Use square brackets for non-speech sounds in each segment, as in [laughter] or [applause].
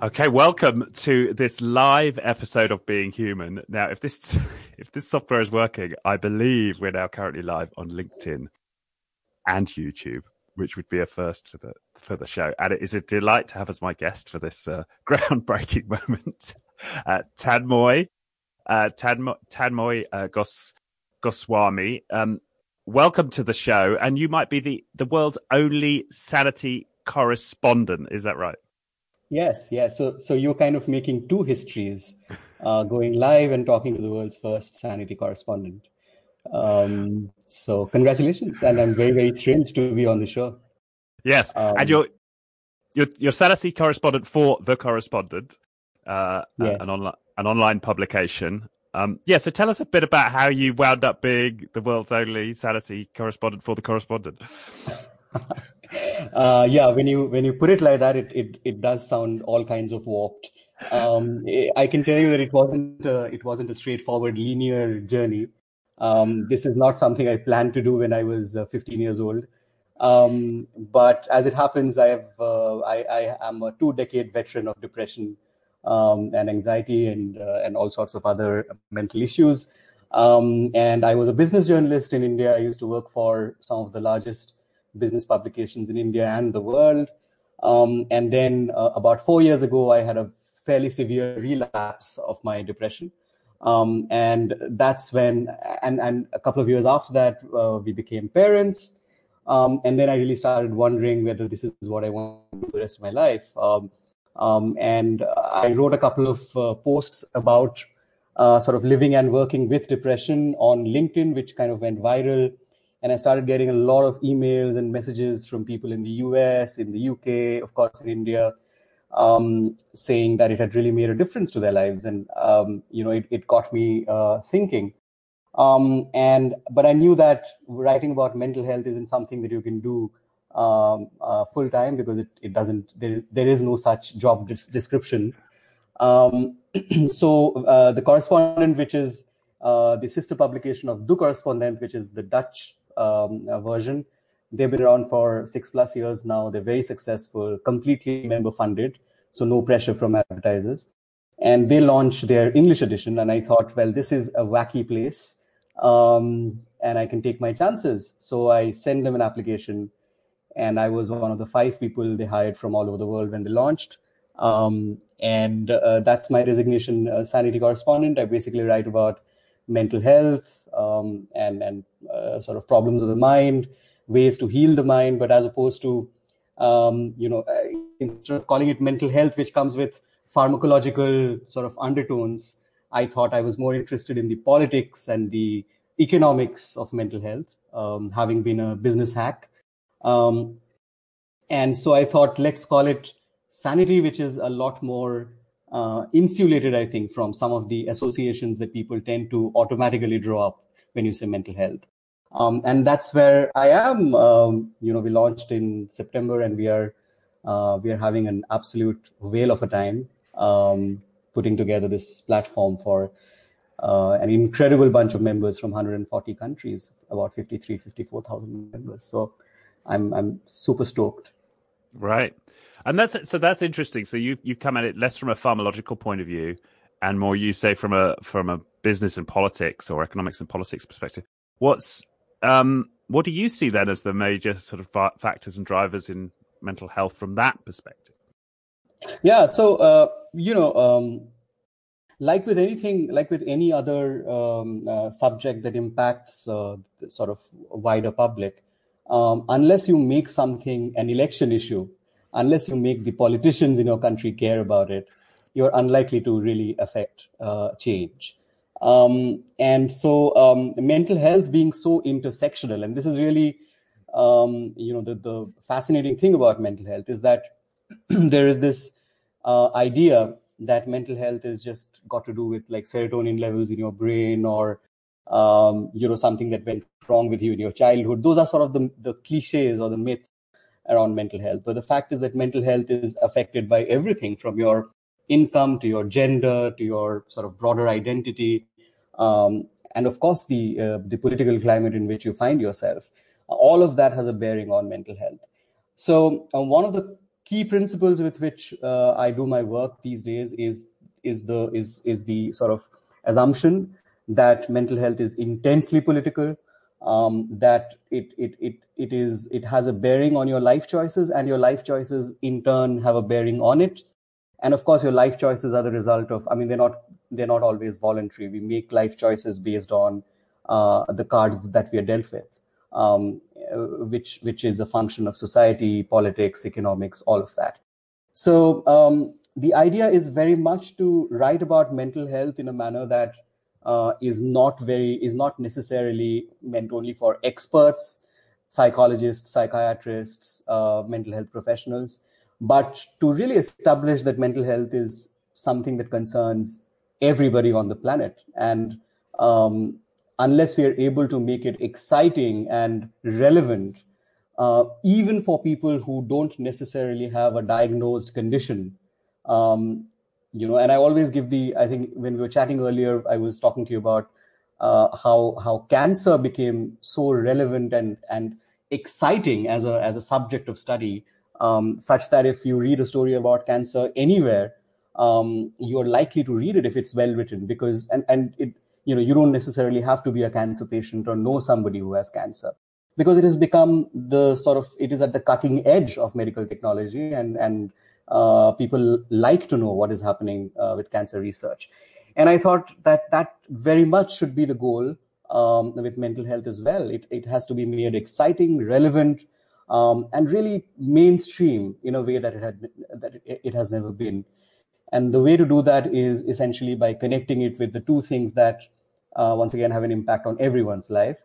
Okay, welcome to this live episode of Being Human. Now, if this [laughs] if this software is working, I believe we're now currently live on LinkedIn and YouTube, which would be a first for the for the show. And it is a delight to have as my guest for this uh, [laughs] groundbreaking moment, uh, Tanmoy, uh, Tanmoy, Tanmoy uh, Gos, Goswami. Um, welcome to the show, and you might be the the world's only sanity correspondent. Is that right? Yes, yes. So, so you're kind of making two histories, uh, going live and talking to the world's first sanity correspondent. Um, so, congratulations, and I'm very, very thrilled to be on the show. Yes, um, and you're you're you're sanity correspondent for the Correspondent, uh, yes. an online an online publication. Um, yeah, so tell us a bit about how you wound up being the world's only sanity correspondent for the Correspondent. [laughs] uh, yeah, when you when you put it like that, it it, it does sound all kinds of warped. Um, I can tell you that it wasn't a, it wasn't a straightforward linear journey. Um, this is not something I planned to do when I was uh, 15 years old. Um, but as it happens, I have uh, I, I am a two decade veteran of depression um, and anxiety and uh, and all sorts of other mental issues. Um, and I was a business journalist in India. I used to work for some of the largest business publications in India and the world. Um, and then uh, about four years ago, I had a fairly severe relapse of my depression. Um, and that's when, and, and a couple of years after that, uh, we became parents. Um, and then I really started wondering whether this is what I want to do the rest of my life. Um, um, and I wrote a couple of uh, posts about uh, sort of living and working with depression on LinkedIn, which kind of went viral and I started getting a lot of emails and messages from people in the US, in the UK, of course, in India, um, saying that it had really made a difference to their lives. And, um, you know, it, it got me uh, thinking. Um, and, but I knew that writing about mental health isn't something that you can do um, uh, full time because it, it doesn't, there, there is no such job description. Um, [clears throat] so uh, the correspondent, which is uh, the sister publication of De Correspondent, which is the Dutch um, uh, version. They've been around for six plus years now. They're very successful, completely member funded, so no pressure from advertisers. And they launched their English edition, and I thought, well, this is a wacky place, um, and I can take my chances. So I sent them an application, and I was one of the five people they hired from all over the world when they launched. Um, and uh, that's my resignation uh, sanity correspondent. I basically write about mental health, um, and and uh, sort of problems of the mind, ways to heal the mind, but as opposed to um, you know uh, instead of calling it mental health, which comes with pharmacological sort of undertones, I thought I was more interested in the politics and the economics of mental health, um, having been a business hack. Um, and so I thought, let's call it sanity, which is a lot more uh, insulated, I think, from some of the associations that people tend to automatically draw up when you say mental health. Um, and that's where I am. Um, you know, we launched in September, and we are uh, we are having an absolute whale of a time um, putting together this platform for uh, an incredible bunch of members from 140 countries, about 53, 54,000 members. So I'm I'm super stoked. Right. And that's so that's interesting. So you've you've come at it less from a pharmacological point of view, and more you say from a from a business and politics or economics and politics perspective. What's um, what do you see then as the major sort of factors and drivers in mental health from that perspective? Yeah. So uh, you know. Um, like with anything, like with any other um, uh, subject that impacts uh, sort of wider public, um, unless you make something an election issue, unless you make the politicians in your country care about it, you're unlikely to really affect uh, change. Um, and so, um, mental health being so intersectional, and this is really, um, you know, the, the fascinating thing about mental health is that [clears throat] there is this uh, idea that mental health is just got to do with like serotonin levels in your brain or um, you know something that went wrong with you in your childhood those are sort of the, the cliches or the myths around mental health. But the fact is that mental health is affected by everything from your income to your gender to your sort of broader identity, um, and of course the uh, the political climate in which you find yourself. All of that has a bearing on mental health. So uh, one of the key principles with which uh, I do my work these days is is the is is the sort of assumption that mental health is intensely political, um, that it, it it it is it has a bearing on your life choices, and your life choices in turn have a bearing on it. And of course, your life choices are the result of. I mean, they're not they're not always voluntary. We make life choices based on uh, the cards that we are dealt with, um, which which is a function of society, politics, economics, all of that. So um, the idea is very much to write about mental health in a manner that uh, is not very is not necessarily meant only for experts, psychologists, psychiatrists, uh, mental health professionals, but to really establish that mental health is something that concerns everybody on the planet. And um, unless we are able to make it exciting and relevant, uh, even for people who don't necessarily have a diagnosed condition, um, you know, and I always give the, I think when we were chatting earlier, I was talking to you about uh, how how cancer became so relevant and and exciting as a as a subject of study, um, such that if you read a story about cancer anywhere, um, you're likely to read it if it's well written because and and it you know you don't necessarily have to be a cancer patient or know somebody who has cancer because it has become the sort of it is at the cutting edge of medical technology and and uh, people like to know what is happening uh, with cancer research. And i thought that that very much should be the goal um, with mental health as well. It, it has to be made exciting relevant um, and really mainstream in a way that it had that it, has never been. And the way to do that is essentially by connecting it with the two things that, uh, once again, have an impact on everyone's life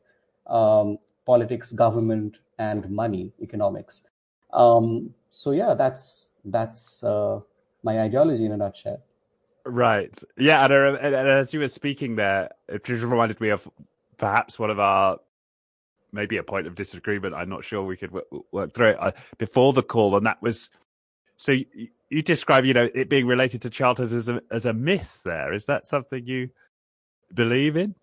um, politics, government, and money, economics. Um, so, yeah, that's, that's uh, my ideology in a nutshell. Right. Yeah. And, and, as you were speaking there, it just reminded me of perhaps one of our maybe a point of disagreement. I'm not sure we could work, work through it uh, before the call, and that was so you describe, you know, it being related to childhood as a as a myth. There is that something you believe in?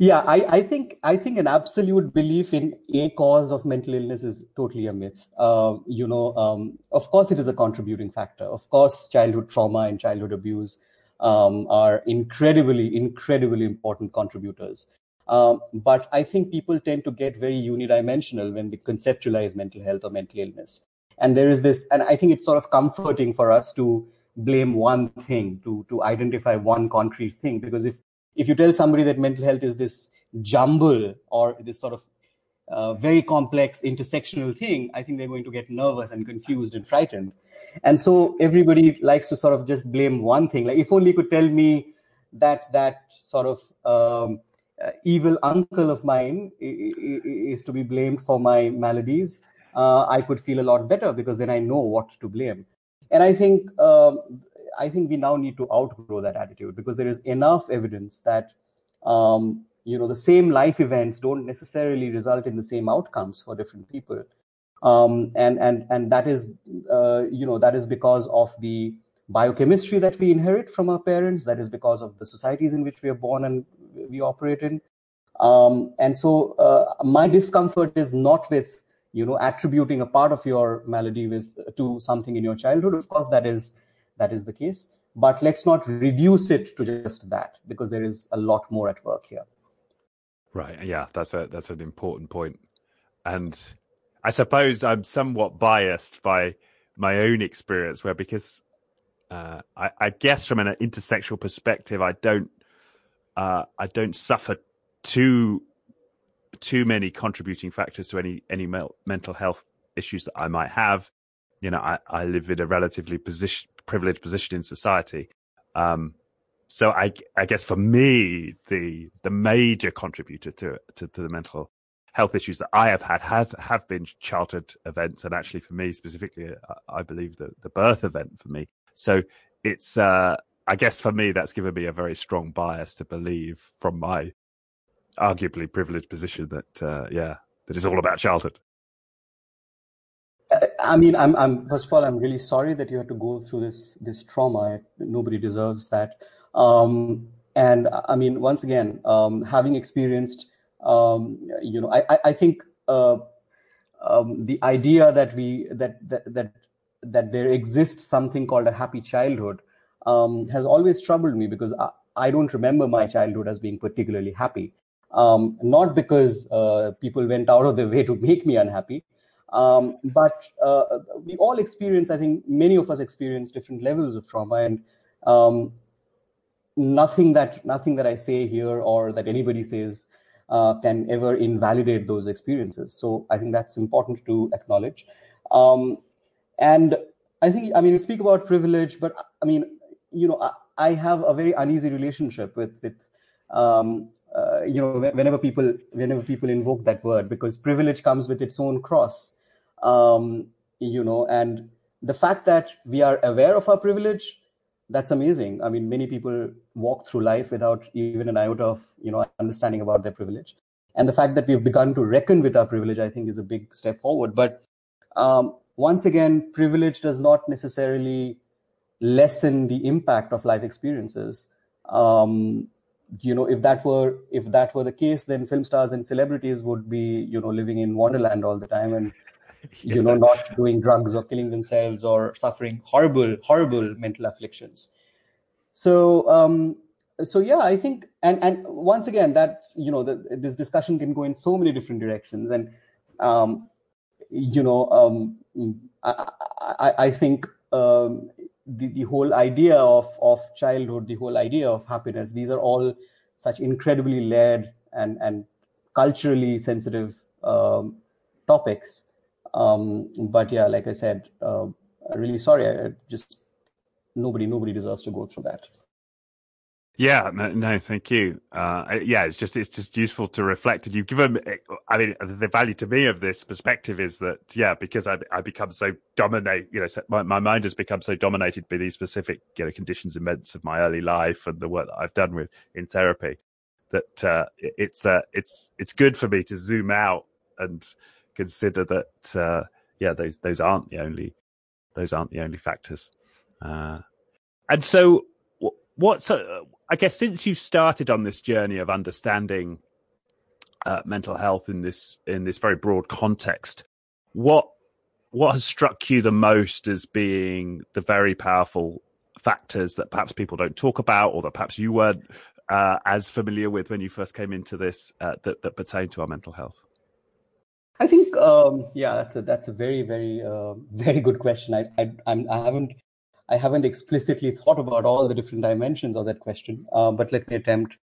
Yeah, I, I think I think an absolute belief in a cause of mental illness is totally a myth. Uh, you know, um, of course, it is a contributing factor. Of course, childhood trauma and childhood abuse um, are incredibly, incredibly important contributors. Um, but I think people tend to get very unidimensional when they conceptualize mental health or mental illness and there is this and i think it's sort of comforting for us to blame one thing to to identify one concrete thing because if if you tell somebody that mental health is this jumble or this sort of uh, very complex intersectional thing i think they're going to get nervous and confused and frightened and so everybody likes to sort of just blame one thing like if only you could tell me that that sort of um, uh, evil uncle of mine is to be blamed for my maladies uh, I could feel a lot better because then I know what to blame. And I think um, I think we now need to outgrow that attitude because there is enough evidence that um, you know the same life events don't necessarily result in the same outcomes for different people, um, and and and that is uh, you know that is because of the biochemistry that we inherit from our parents. That is because of the societies in which we are born and we operate in. Um, and so uh, my discomfort is not with you know attributing a part of your malady with to something in your childhood of course that is that is the case. But let's not reduce it to just that because there is a lot more at work here. Right. Yeah that's a that's an important point. And i suppose i'm somewhat biased by my own experience where because uh, I, I, guess from an intersectional perspective i don't uh, i don't suffer too too many contributing factors to any any mental health issues that I might have. You know, I, I live in a relatively position, privileged position in society. Um, so I, I guess for me, the the major contributor to, to, to the mental health issues that I have had has have been childhood events, and actually for me specifically, I believe the the birth event for me. So it's uh, I guess for me that's given me a very strong bias to believe from my arguably privileged position that uh, yeah that is all about childhood. I mean, I'm, I'm first of all, I'm really sorry that you had to go through this this trauma. Nobody deserves that. Um, and I mean, once again, um, having experienced, um, you know, I, I, think uh, um, the idea that we that that that that there exists something called a happy childhood um, has always troubled me because I, I, don't remember my childhood as being particularly happy. Um, not because uh, people went out of their way to make me unhappy, um, but uh, we all experience. I think many of us experience different levels of trauma, and um, nothing that nothing that I say here or that anybody says uh, can ever invalidate those experiences. So I think that's important to acknowledge. Um, and I think, I mean, you speak about privilege, but I mean, you know, I, I have a very uneasy relationship with with um, uh, you know whenever people whenever people invoke that word because privilege comes with its own cross, um, you know, and the fact that we are aware of our privilege that's amazing. I mean, many people walk through life without even an iota of you know understanding about their privilege, and the fact that we've begun to reckon with our privilege, I think, is a big step forward. But um, once again, privilege does not necessarily lessen the impact of life experiences. Um, you know, if that were if that were the case, then film stars and celebrities would be you know living in Wonderland all the time and yeah. [laughs] you know not doing drugs or killing themselves or suffering horrible horrible mental afflictions. So um, so yeah, I think and and once again that you know the, this discussion can go in so many different directions and um, you know um, I, I, I think um, the, the whole idea of, of childhood, the whole idea of happiness, these are all such incredibly layered and, and culturally sensitive um, topics. Um, but yeah, like I said, uh, really sorry. I just nobody nobody deserves to go through that. Yeah, no, no thank you. Uh, yeah, it's just it's just useful to reflect, and you've given. I mean, the value to me of this perspective is that yeah, because I I become so dominate, you know, my, my mind has become so dominated by these specific you know conditions, and events of my early life and the work that I've done with in therapy, that uh, it's uh, it's it's good for me to zoom out and consider that uh, yeah, those those aren't the only those aren't the only factors, uh, and so what's uh, I guess since you started on this journey of understanding uh, mental health in this in this very broad context, what what has struck you the most as being the very powerful factors that perhaps people don't talk about, or that perhaps you weren't uh, as familiar with when you first came into this uh, that that pertain to our mental health? I think, um, yeah, that's a that's a very very uh, [laughs] very good question. I I, I'm, I haven't I haven't explicitly thought about all the different dimensions of that question, uh, but let me attempt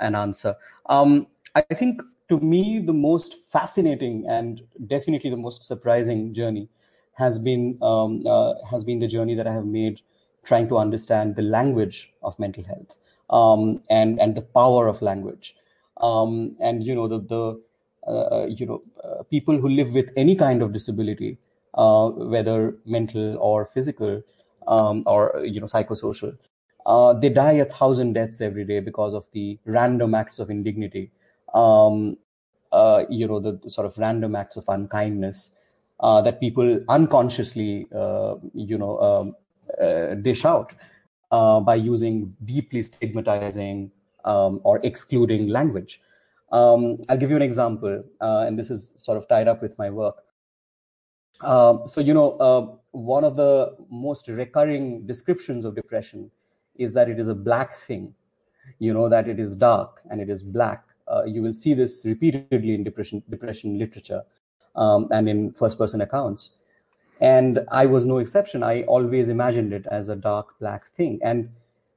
an answer. Um, I think to me, the most fascinating and definitely the most surprising journey has been um, uh, has been the journey that I have made trying to understand the language of mental health um, and and the power of language. Um, and you know the the you know uh, people who live with any kind of disability, uh, whether mental or physical, um, or you know psychosocial. Uh, they die a thousand deaths every day because of the random acts of indignity. Um, uh, you know the, sort of random acts of unkindness uh, that people unconsciously uh, you know um, uh, dish out uh, by using deeply stigmatizing um, or excluding language. Um, I'll give you an example, and this is sort of tied up with my work. Um, so you know one of the most recurring descriptions of depression is that it is a black thing. You know that it is dark and it is black. Uh, you will see this repeatedly in depression depression literature um, and in first person accounts. And i was no exception. I always imagined it as a dark black thing. And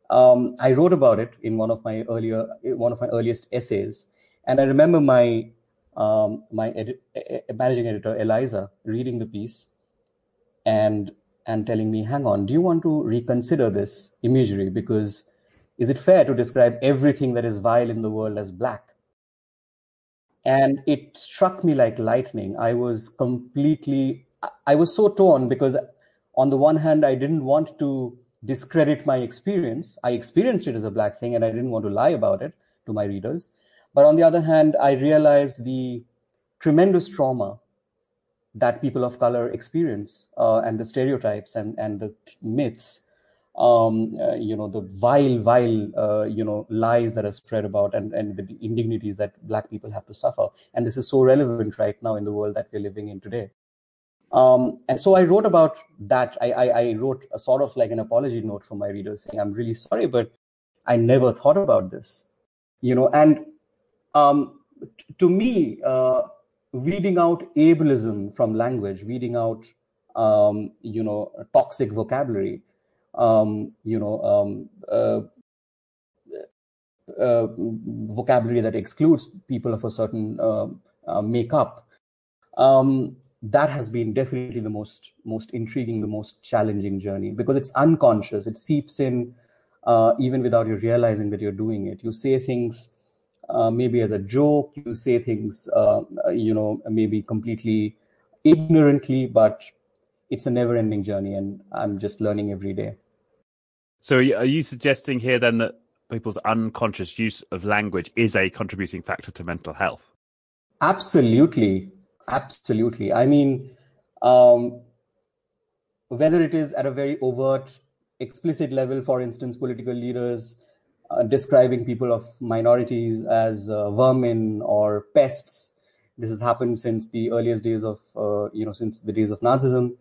um, i wrote about it in one of my earlier one of my earliest essays and i remember my um, my edit, managing editor eliza reading the piece and and telling me, hang on, do you want to reconsider this imagery? Because is it fair to describe everything that is vile in the world as black? And it struck me like lightning. I was completely, I was so torn because on the one hand, I didn't want to discredit my experience. I experienced it as a black thing and I didn't want to lie about it to my readers. But on the other hand, I realized the tremendous trauma that people of color experience uh, and the stereotypes and, and the myths um, uh, you know, the vile, vile, uh, you know, lies that are spread about and, and the indignities that black people have to suffer. And this is so relevant right now in the world that we're living in today. Um, and so I wrote about that. I, I, I, wrote a sort of like an apology note for my readers saying, I'm really sorry, but I never thought about this, you know, and um, to me, uh, weeding out ableism from language, weeding out, um, you know, toxic vocabulary, um, you know, um, uh, uh, vocabulary that excludes people of a certain uh, uh, makeup. Um, that has been definitely the most most intriguing, the most challenging journey because it's unconscious. It seeps in uh, even without you realizing that you're doing it. You say things uh, maybe as a joke. You say things, uh, you know, maybe completely ignorantly, but it's a never-ending journey, and I'm just learning every day. So, are you suggesting here then that people's unconscious use of language is a contributing factor to mental health? Absolutely, absolutely. I mean, um, whether it is at a very overt, explicit level, for instance, political leaders uh, describing people of minorities as uh, vermin or pests. This has happened since the earliest days of, uh, you know, since the days of Nazism.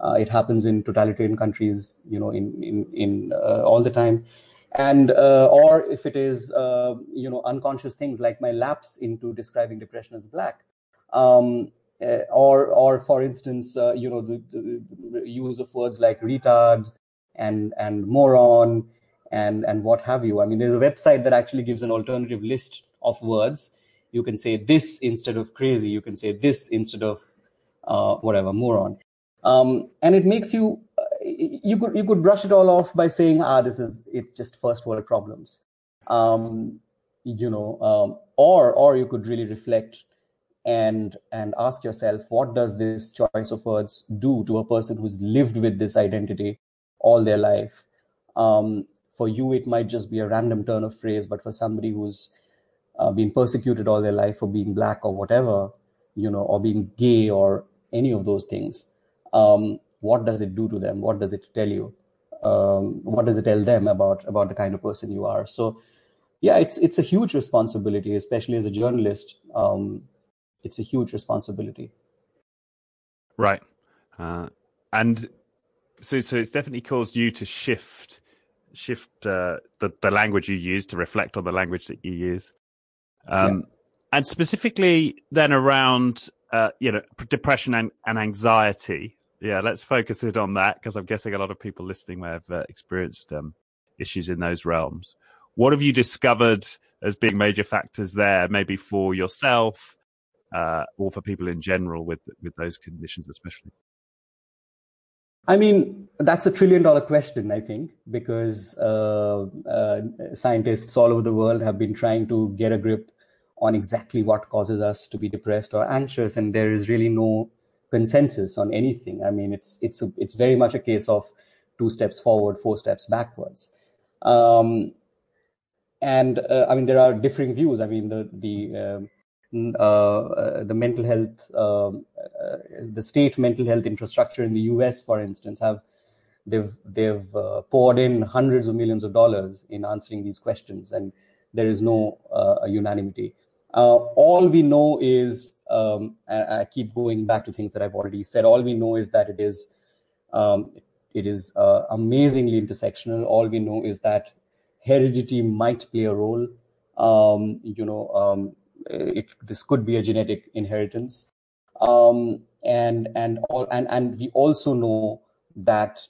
Uh, it happens in totalitarian countries, you know, in in in uh, all the time, and or if it is, you know, unconscious things like my lapse into describing depression as black. Um, or, or for instance, you know, the, the, use of words like retard and and moron and and what have you. I mean, there's a website that actually gives an alternative list of words. You can say this instead of crazy. You can say this instead of uh, whatever moron, um, and it makes you. Uh, you could you could brush it all off by saying, ah, this is it's just first world problems, um, you know, um, or or you could really reflect and and ask yourself, what does this choice of words do to a person who's lived with this identity all their life? Um, for you it might just be a random turn of phrase but for somebody who's uh, been persecuted all their life for being black or whatever you know or being gay or any of those things um, what does it do to them? What does it tell you? Um, what does it tell them about about the kind of person you are? So yeah it's it's a huge responsibility especially as a journalist. Um, it's a huge responsibility. Right. Uh, and so so it's definitely caused you to shift shift uh, the the language you use to reflect on the language that you use, um, yeah. and specifically then around uh, you know depression and, and anxiety. Yeah, let's focus it on that because I'm guessing a lot of people listening may have uh, experienced um, issues in those realms. What have you discovered as being major factors there, maybe for yourself uh, or for people in general with with those conditions, especially? I mean, that's a trillion dollar question, I think, because uh, uh, scientists all over the world have been trying to get a grip on exactly what causes us to be depressed or anxious, and there is really no consensus on anything. I mean, it's it's a, it's very much a case of two steps forward, four steps backwards. Um, and uh, I mean, there are differing views. I mean, the the um, uh, uh, the mental health, um, uh, the state mental health infrastructure in the U.S., for instance, have they've they've poured in hundreds of millions of dollars in answering these questions, and there is no unanimity. all we know is, um, I keep going back to things that I've already said. All we know is that it is um, it is uh, amazingly intersectional. All we know is that heredity might play a role. Um, you know, um, it, this could be a genetic inheritance. Um, and and all and and we also know that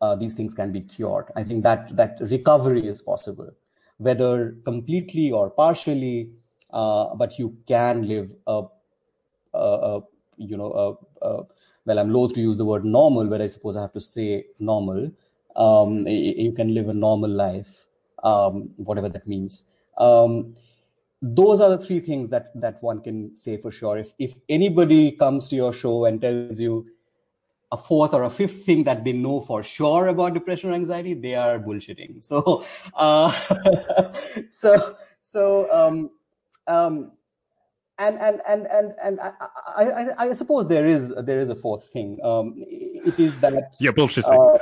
uh, these things can be cured. I think that that recovery is possible, whether completely or partially, uh, but you can live a, a, a you know a, a, well, I'm loath to use the word normal, but I suppose I have to say normal. Um, you can live a normal life, um, whatever that means. Um, those are the three things that that one can say for sure if if anybody comes to your show and tells you a fourth or a fifth thing that they know for sure about depression or anxiety they are bullshitting so uh, [laughs] so so um, um, and and and and and I, I, I suppose there is there is a fourth thing. Um, it is that yeah bullshitting.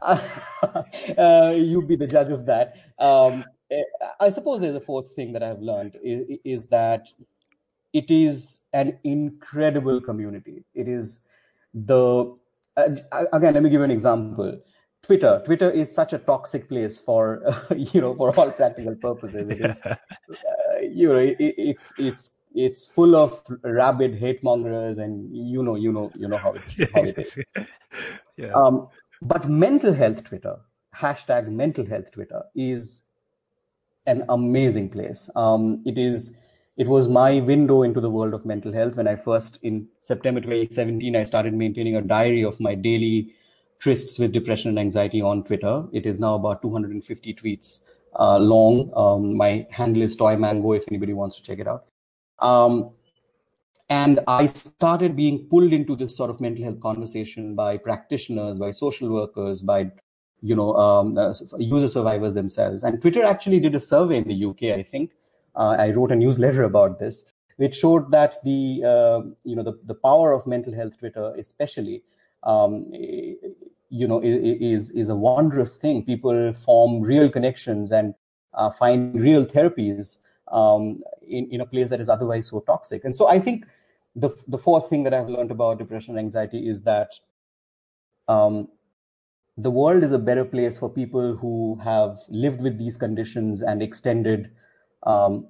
Uh, [laughs] uh, you be the judge of that. Um, I suppose there's a fourth thing that I've learned is, is that it is an incredible community. It is the uh, again. Let me give you an example. Twitter. Twitter is such a toxic place for uh, [laughs] you know for all practical purposes. It is, [laughs] uh, you know, it, it's it's it's full of rabid hate mongers, and you know, you know, you know how it, [laughs] how it is. yeah. Um, but mental health Twitter, hashtag mental health Twitter, is an amazing place. Um, it is. It was my window into the world of mental health when I first, in September 2017, I started maintaining a diary of my daily trysts with depression and anxiety on Twitter. It is now about 250 tweets uh, long. Um, my handle is Toy Mango if anybody wants to check it out. Um, and I started being pulled into this sort of mental health conversation by practitioners, by social workers, by you know um, uh, user survivors themselves. And Twitter actually did a survey in the UK. I think uh, I wrote a newsletter about this, which showed that the uh, you know the, the power of mental health Twitter, especially, um, you know, is is a wondrous thing. People form real connections and uh, find real therapies um, in, in a place that is otherwise so toxic. And so I think the, the fourth thing that I've learned about depression and anxiety is that um, the world is a better place for people who have lived with these conditions and extended um,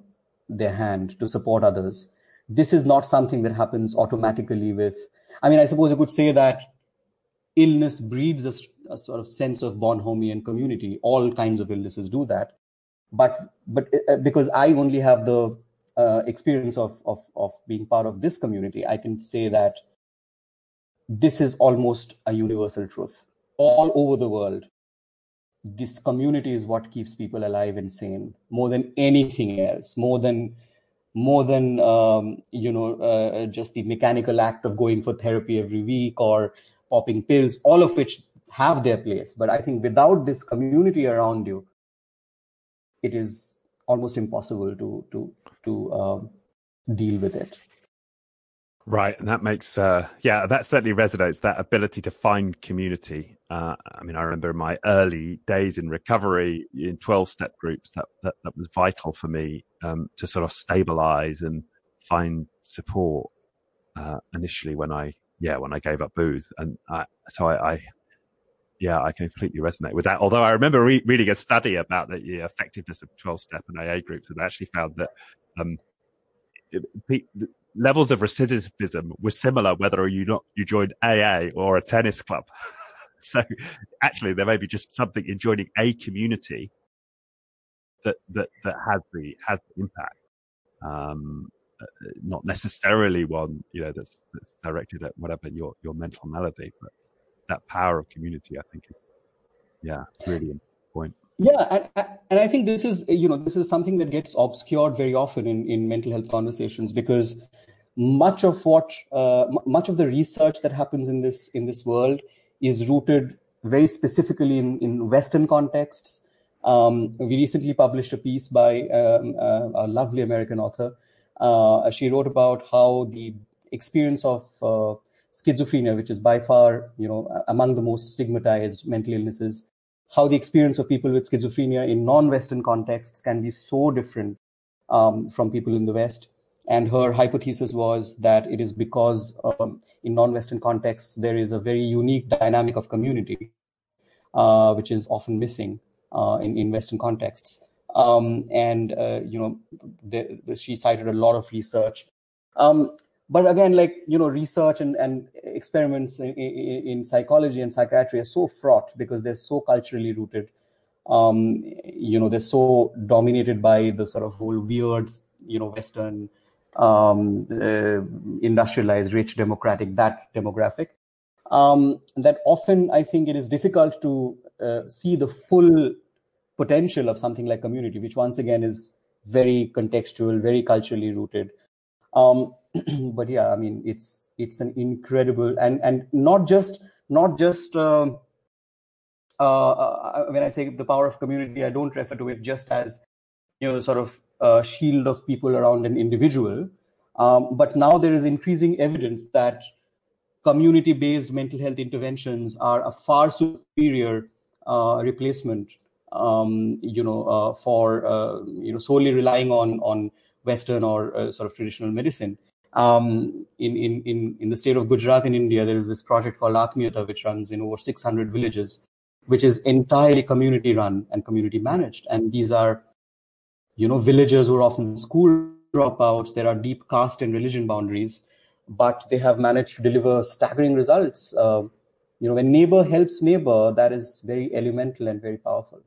their hand to support others. This is not something that happens automatically with, I mean, I suppose you could say that illness breeds a, a sort of sense of bonhomie and community. All kinds of illnesses do that but but uh, because I only have the uh, experience of, of of being part of this community, I can say that this is almost a universal truth. All over the world, this community is what keeps people alive and sane more than anything else. More than more than um, you know uh, just the mechanical act of going for therapy every week or popping pills, all of which have their place. But I think without this community around you, it is almost impossible to to to um, deal with it. Right, and that makes uh, yeah, that certainly resonates. That ability to find community. Uh, I mean, I remember my early days in recovery in twelve-step groups, that, that that, was vital for me um, to sort of stabilize and find support. Uh, initially, when I yeah, when I gave up booze, and I, so I, I yeah, I completely resonate with that. Although I remember re- reading a study about the, the effectiveness of 12 step and AA groups, and they actually found that um, it, it, levels of recidivism were similar whether you not you joined AA or a tennis club. [laughs] [laughs] so actually, there may be just something in joining a community that that that has the has the impact. Um, uh, not necessarily one you know that's that's directed at whatever your your mental malady, but that power of community, I think is, yeah, really important point. Yeah, and, and I think this is, you know, this is something that gets obscured very often in, in mental health conversations because much of what, uh, much of the research that happens in this in this world is rooted very specifically in, in Western contexts. Um, we recently published a piece by um, uh, a lovely American author. Uh, she wrote about how the experience of uh, schizophrenia, which is by far, you know, among the most stigmatized mental illnesses, how the experience of people with schizophrenia in non-Western contexts can be so different um, from people in the West. And her hypothesis was that it is because um, in non-Western contexts there is a very unique dynamic of community, uh, which is often missing uh, in, in Western contexts. Um, and uh, you know, the, she cited a lot of research. Um, but again like you know research and, and experiments in, in, in, psychology and psychiatry are so fraught because they're so culturally rooted um, you know they're so dominated by the sort of whole weird you know western um, uh, industrialized rich democratic that demographic. Um, that often i think it is difficult to uh, see the full potential of something like community which once again is very contextual very culturally rooted. Um, [clears throat] but yeah, I mean, it's it's an incredible and and not just not just um, uh, uh, when I say the power of community, I don't refer to it just as you know sort of uh, shield of people around an individual. Um, but now there is increasing evidence that community-based mental health interventions are a far superior uh, replacement, um, you know, uh, for uh, you know solely relying on on Western or uh, sort of traditional medicine. Um, in, in, in, in the state of Gujarat in India, there is this project called Atmiyata, which runs in over 600 villages, which is entirely community run and community managed. And these are, you know, villagers who are often school dropouts. There are deep caste and religion boundaries, but they have managed to deliver staggering results. Uh, you know, when neighbor helps neighbor, that is very elemental and very powerful.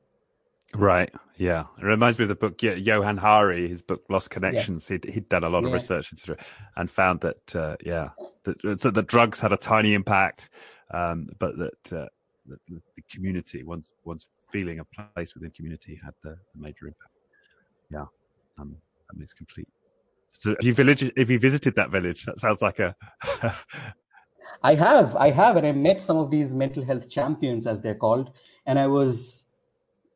Right. Yeah. It reminds me of the book Johann Hari, his book Lost Connections. Yeah. He'd, he'd done a lot of yeah. research into it and found that, uh, yeah, that, so the drugs had a tiny impact, um, but that, uh, the, the, community, one's, one's feeling a place within community had the, the major impact. Yeah. Um, that makes complete. So if you village, if you visited that village, that sounds like a. [laughs] I have, I have, and I met some of these mental health champions, as they're called, and I was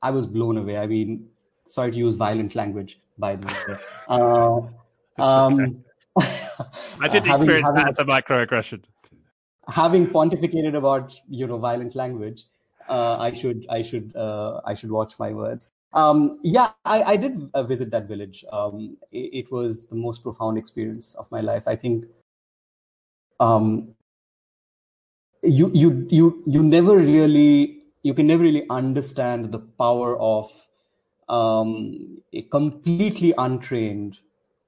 I was blown away. I mean, sorry to use violent language, by the way. [laughs] Uh, um, [laughs] I didn't having, experience having, that as a microaggression. Having pontificated about you know violent language, uh, I should I should uh, I should watch my words. Um, yeah, I, I did uh, visit that village. Um, it, it, was the most profound experience of my life. I think um, you you you you never really you can never really understand the power of um, a completely untrained,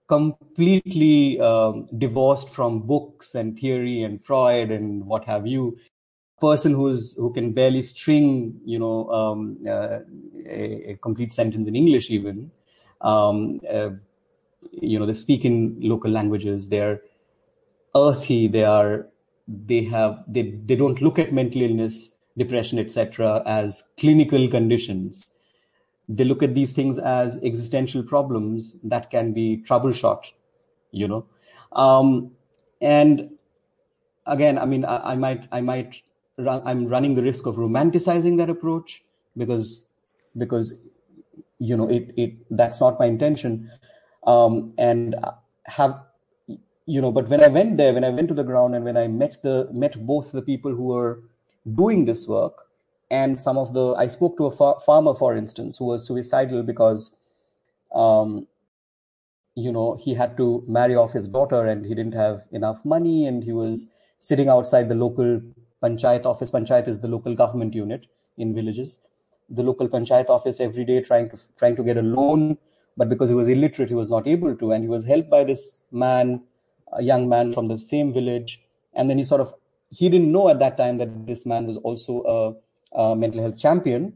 completely um, divorced from books and theory and Freud and what have you, person who's who can barely string, you know, um, uh, a, a, complete sentence in English even. Um, uh, you know, they speak in local languages. They're earthy. They are. They have. They they don't look at mental illness depression, etc., as clinical conditions. They look at these things as existential problems that can be troubleshot, you know. Um, and again, I mean, I, I might, I might, run, I'm running the risk of romanticizing that approach because, because, you know, it, it that's not my intention. Um, and have you know but when i went there when i went to the ground and when i met the met both the people who were doing this work and some of the i spoke to a far- farmer for instance who was suicidal because um, you know he had to marry off his daughter and he didn't have enough money and he was sitting outside the local panchayat office panchayat is the local government unit in villages. The local panchayat office every day trying to trying to get a loan but because he was illiterate he was not able to. And he was helped by this man a young man from the same village. And then he sort of he didn't know at that time that this man was also a, a, mental health champion,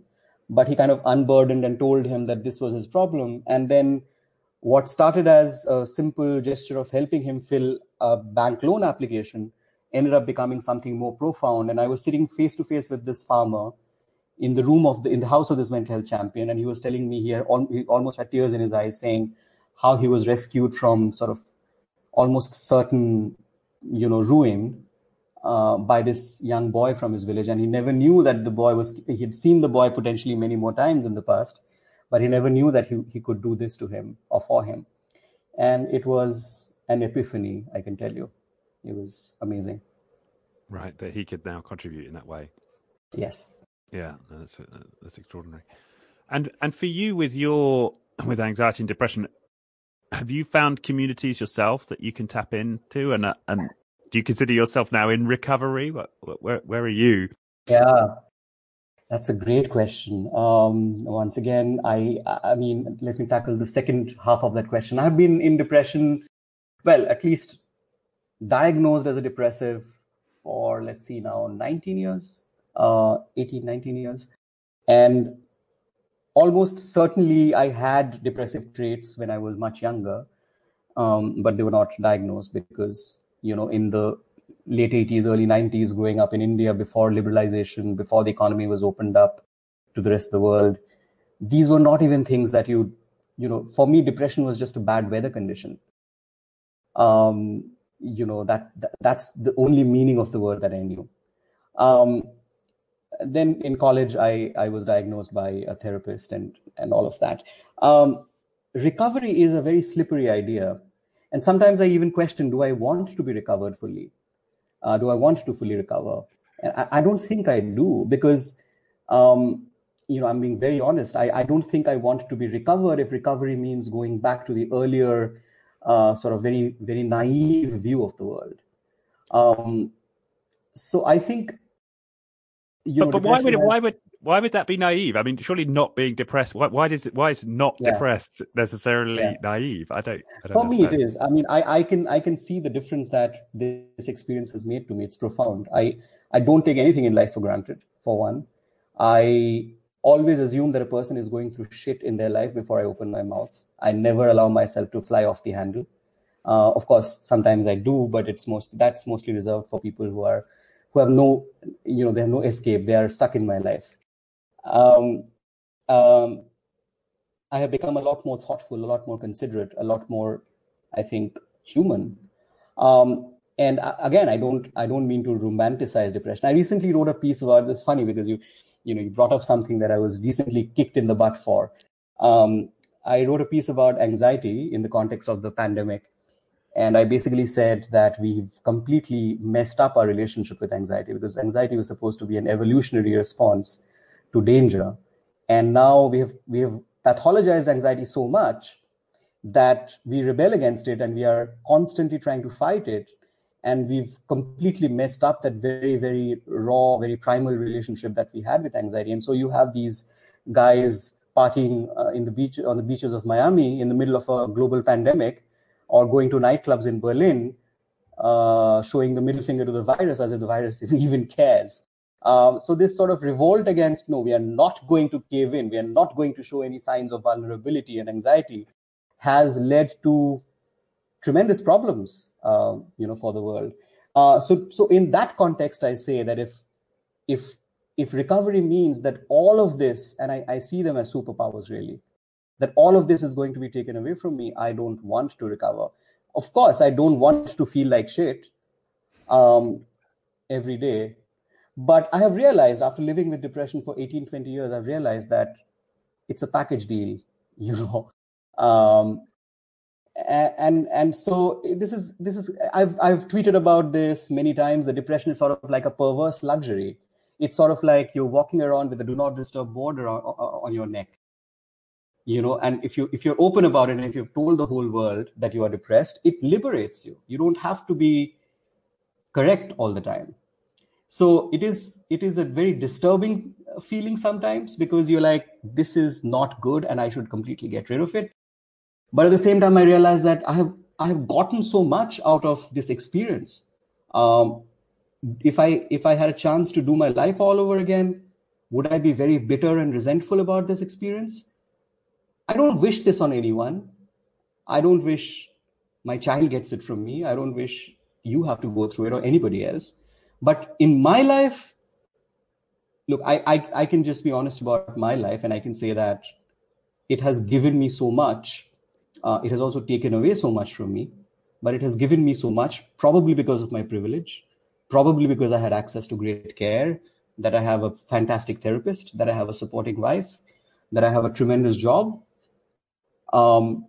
but he kind of unburdened and told him that this was his problem. And then what started as a simple gesture of helping him fill a bank loan application ended up becoming something more profound. And I was sitting face to face with this farmer in the room of the in the house of this mental health champion, and he was telling me here he almost had tears in his eyes, saying how he was rescued from sort of almost certain you know ruin uh, by this young boy from his village, and he never knew that the boy was. he had seen the boy potentially many more times in the past, but he never knew that he he could do this to him or for him, and it was an epiphany. I can tell you, it was amazing. Right, that he could now contribute in that way. Yes. Yeah, that's that's extraordinary. And and for you with your [clears throat] with anxiety and depression, have you found communities yourself that you can tap into and uh, and do you consider yourself now in recovery? What, where, where are you? Yeah, that's a great question. Um, once again, I, I mean, let me tackle the second half of that question. I've been in depression, well, at least diagnosed as a depressive for, let's see now, 19 years, uh, 18, 19 years. And almost certainly I had depressive traits when I was much younger, um, but they were not diagnosed because you know, in the late 80s, early 90s, growing up in India before liberalization, before the economy was opened up to the rest of the world, these were not even things that you, you know, for me, depression was just a bad weather condition. Um, you know, that, that that's the only meaning of the word that I knew. Um, then in college, I, I was diagnosed by a therapist and, and all of that. Um, recovery is a very slippery idea and sometimes I even question do I want to be recovered fully? Uh, do I want to fully recover? And I, I, don't think I do because Um, you know, I'm being very honest. I, I don't think I want to be recovered if recovery means going back to the earlier uh, sort of very, very naive view of the world. Um, so I think, you but, know, but why would it, why would why would that be naive? I mean, surely not being depressed. Why, why does it? Why is not yeah. depressed necessarily yeah. naive? I don't. I don't For understand. me, it is. I mean, I, I can I can see the difference that this experience has made to me. It's profound. I I don't take anything in life for granted. For one, I always assume that a person is going through shit in their life before I open my mouth. I never allow myself to fly off the handle. Uh, of course, sometimes I do, but it's most that's mostly reserved for people who are who have no, you know, they have no escape. They are stuck in my life. Um, um, I have become a lot more thoughtful, a lot more considerate, a lot more, I think, human. Um, and again, I don't, I don't mean to romanticize depression. I recently wrote a piece about this. Funny because you, you know, you brought up something that I was recently kicked in the butt for. Um, I wrote a piece about anxiety in the context of the pandemic. And I basically said that we've completely messed up our relationship with anxiety because anxiety was supposed to be an evolutionary response to danger. And now we have, we have pathologized anxiety so much that we rebel against it and we are constantly trying to fight it and we've completely messed up that very very raw very primal relationship that we had with anxiety. And so you have these guys partying uh, in the beach on the beaches of miami in the middle of a global pandemic or going to nightclubs in berlin uh, showing the middle finger to the virus as if the virus [laughs] even cares. Um, so this sort of revolt against no we are not going to cave in. We are not going to show any signs of vulnerability and anxiety has led to tremendous problems, uh, you know, for the world. Uh, so, so in that context, I say that if if if recovery means that all of this, and I, I see them as superpowers, really, that all of this is going to be taken away from me, I don't want to recover. Of course, I don't want to feel like shit um, every day. But I have realized after living with depression for 18, 20 years, I've realized that it's a package deal, [laughs] you know. Um, and and so this is this is I've I've tweeted about this many times. The depression is sort of like a perverse luxury. It's sort of like you're walking around with a do not disturb board on, on your neck. You know, and if you if you're open about it and if you've told the whole world that you are depressed, it liberates you. You don't have to be correct all the time. So it is it is a very disturbing feeling sometimes because you're like, this is not good and I should completely get rid of it but at the same time i realized that i have i have gotten so much out of this experience. Um, if i if i had a chance to do my life all over again would i be very bitter and resentful about this experience? I don't wish this on anyone. I don't wish my child gets it from me. I don't wish you have to go through it or anybody else. But in my life look I, I i can just be honest about my life and i can say that it has given me so much uh, it has also taken away so much from me, but it has given me so much, probably because of my privilege, probably because I had access to great care, that I have a fantastic therapist, that I have a supporting wife, that I have a tremendous job. Um,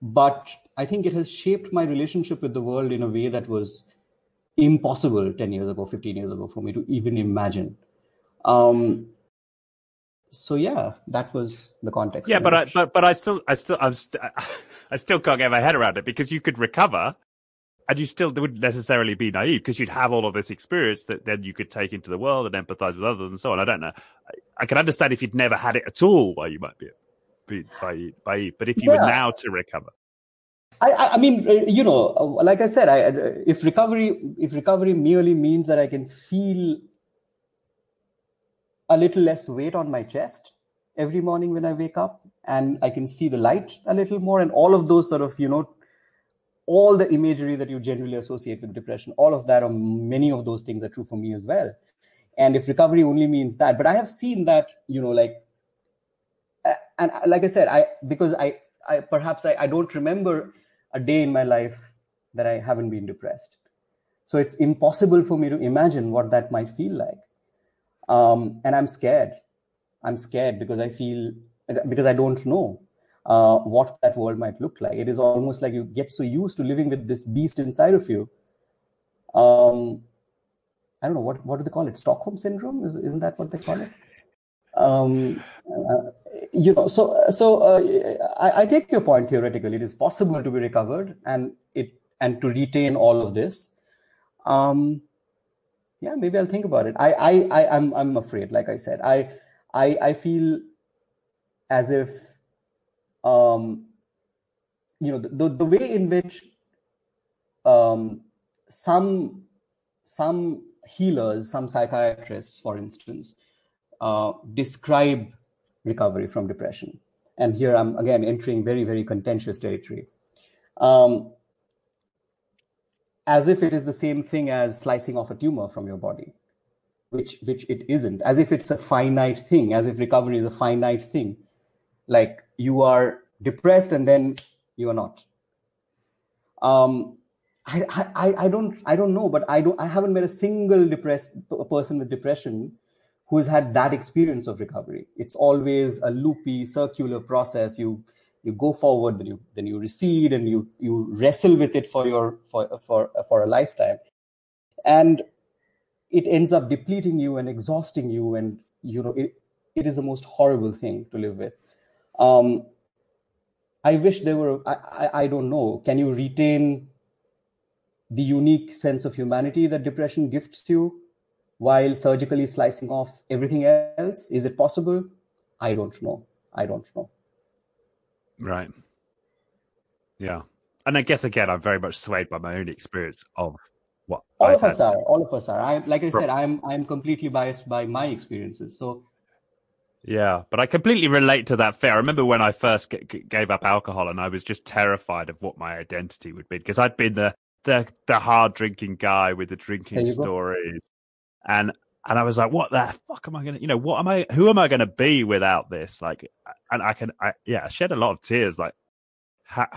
but I think it has shaped my relationship with the world in a way that was impossible 10 years ago, 15 years ago for me to even imagine. Um, so yeah, that was the context. Yeah, but I, but but I still I still I'm st- [laughs] I still can't get my head around it because you could recover, and you still wouldn't necessarily be naive because you'd have all of this experience that then you could take into the world and empathize with others and so on. I don't know. I, I can understand if you'd never had it at all, why you might be, be by by. But if you yeah. were now to recover. I, I mean, uh, you know, like I said, I, if recovery, if recovery merely means that I can feel a little less weight on my chest every morning when I wake up, and I can see the light a little more, and all of those sort of, you know, all the imagery that you generally associate with depression, all of that, or many of those things are true for me as well. And if recovery only means that, but I have seen that, you know, like, and like I said, I because I, I perhaps I, I don't remember a day in my life that I haven't been depressed. So it's impossible for me to imagine what that might feel like um, and i'm scared i'm scared because i feel because i don't know uh, what that world might look like it is almost like you get so used to living with this beast inside of you um, I don't know what what do they call it? Stockholm syndrome? Is isn't that what they call it? Um, uh, you know, so so uh, I, I, take your point theoretically. It is possible to be recovered and it and to retain all of this. Um, yeah, maybe I'll think about it. I I, I I'm I'm afraid. Like I said, I I I feel as if um, you know the the way in which um, some some healers, some psychiatrists, for instance, uh, describe recovery from depression. And here I'm again entering very, very contentious territory. Um, as if it is the same thing as slicing off a tumor from your body, which which it isn't. As if it's a finite thing, as if recovery is a finite thing. Like you are depressed and then you are not. Um, I, I, I don't I don't know, but I don't I haven't met a single depressed person with depression who has had that experience of recovery. It's always a loopy, circular process. You you go forward, then you then you recede, and you you wrestle with it for your for for for a lifetime, and it ends up depleting you and exhausting you, and you know it it is the most horrible thing to live with. Um, I wish there were. I, I I don't know. Can you retain the unique sense of humanity that depression gifts you while surgically slicing off everything else? Is it possible? I don't know. I don't know. Right. Yeah. And I guess again, I'm very much swayed by my own experience of what all I've of us are. All of us are. I, like I said, I'm I'm completely biased by my experiences. So yeah, but I completely relate to that fear. I remember when I first g- gave up alcohol, and I was just terrified of what my identity would be because I'd been the the the hard drinking guy with the drinking stories, go. and and I was like, what the fuck am I gonna, you know, what am I, who am I gonna be without this? Like, and I can, I yeah, I shed a lot of tears, like, ha,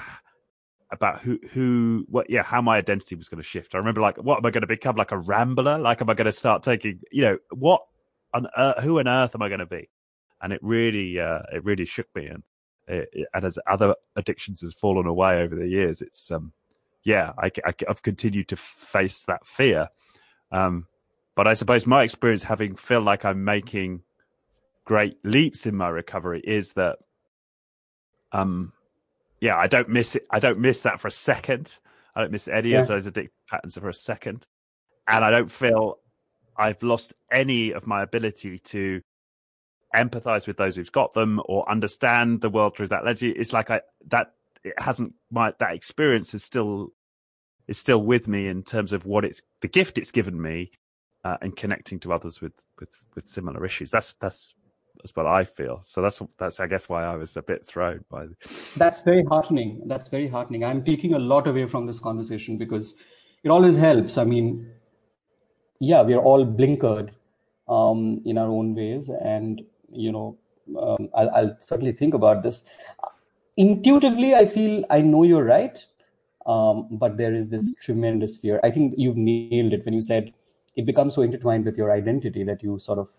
about who who what yeah how my identity was to shift. I remember like, what am I to become? Like a rambler? Like, am I to start taking, you know, what on earth, who on earth am I to be? And it really, uh, it really shook me. And it, and as other addictions has fallen away over the years, it's um yeah, I, I, have continued to face that fear. Um, but I suppose my experience, having feel like I'm making great leaps in my recovery, is that, um, yeah, I don't miss it. I don't miss that for a second. I don't miss any yeah. of those addictive patterns for a second, and I don't feel I've lost any of my ability to empathize with those who've got them or understand the world through that lens. It's like I that it hasn't my that experience is still is still with me in terms of what it's the gift it's given me uh, and connecting to others with with with similar issues. That's that's that's what I feel. So that's that's I guess why I was a bit thrown by. [laughs] That's very heartening. That's very heartening. I'm taking a lot away from this conversation because it always helps. I mean, yeah, we are all blinkered um, in our own ways, and you know, um, I'll, I'll certainly think about this. Intuitively, I feel I know you're right um, but there is this tremendous fear. I think you've nailed it when you said it becomes so intertwined with your identity that you sort of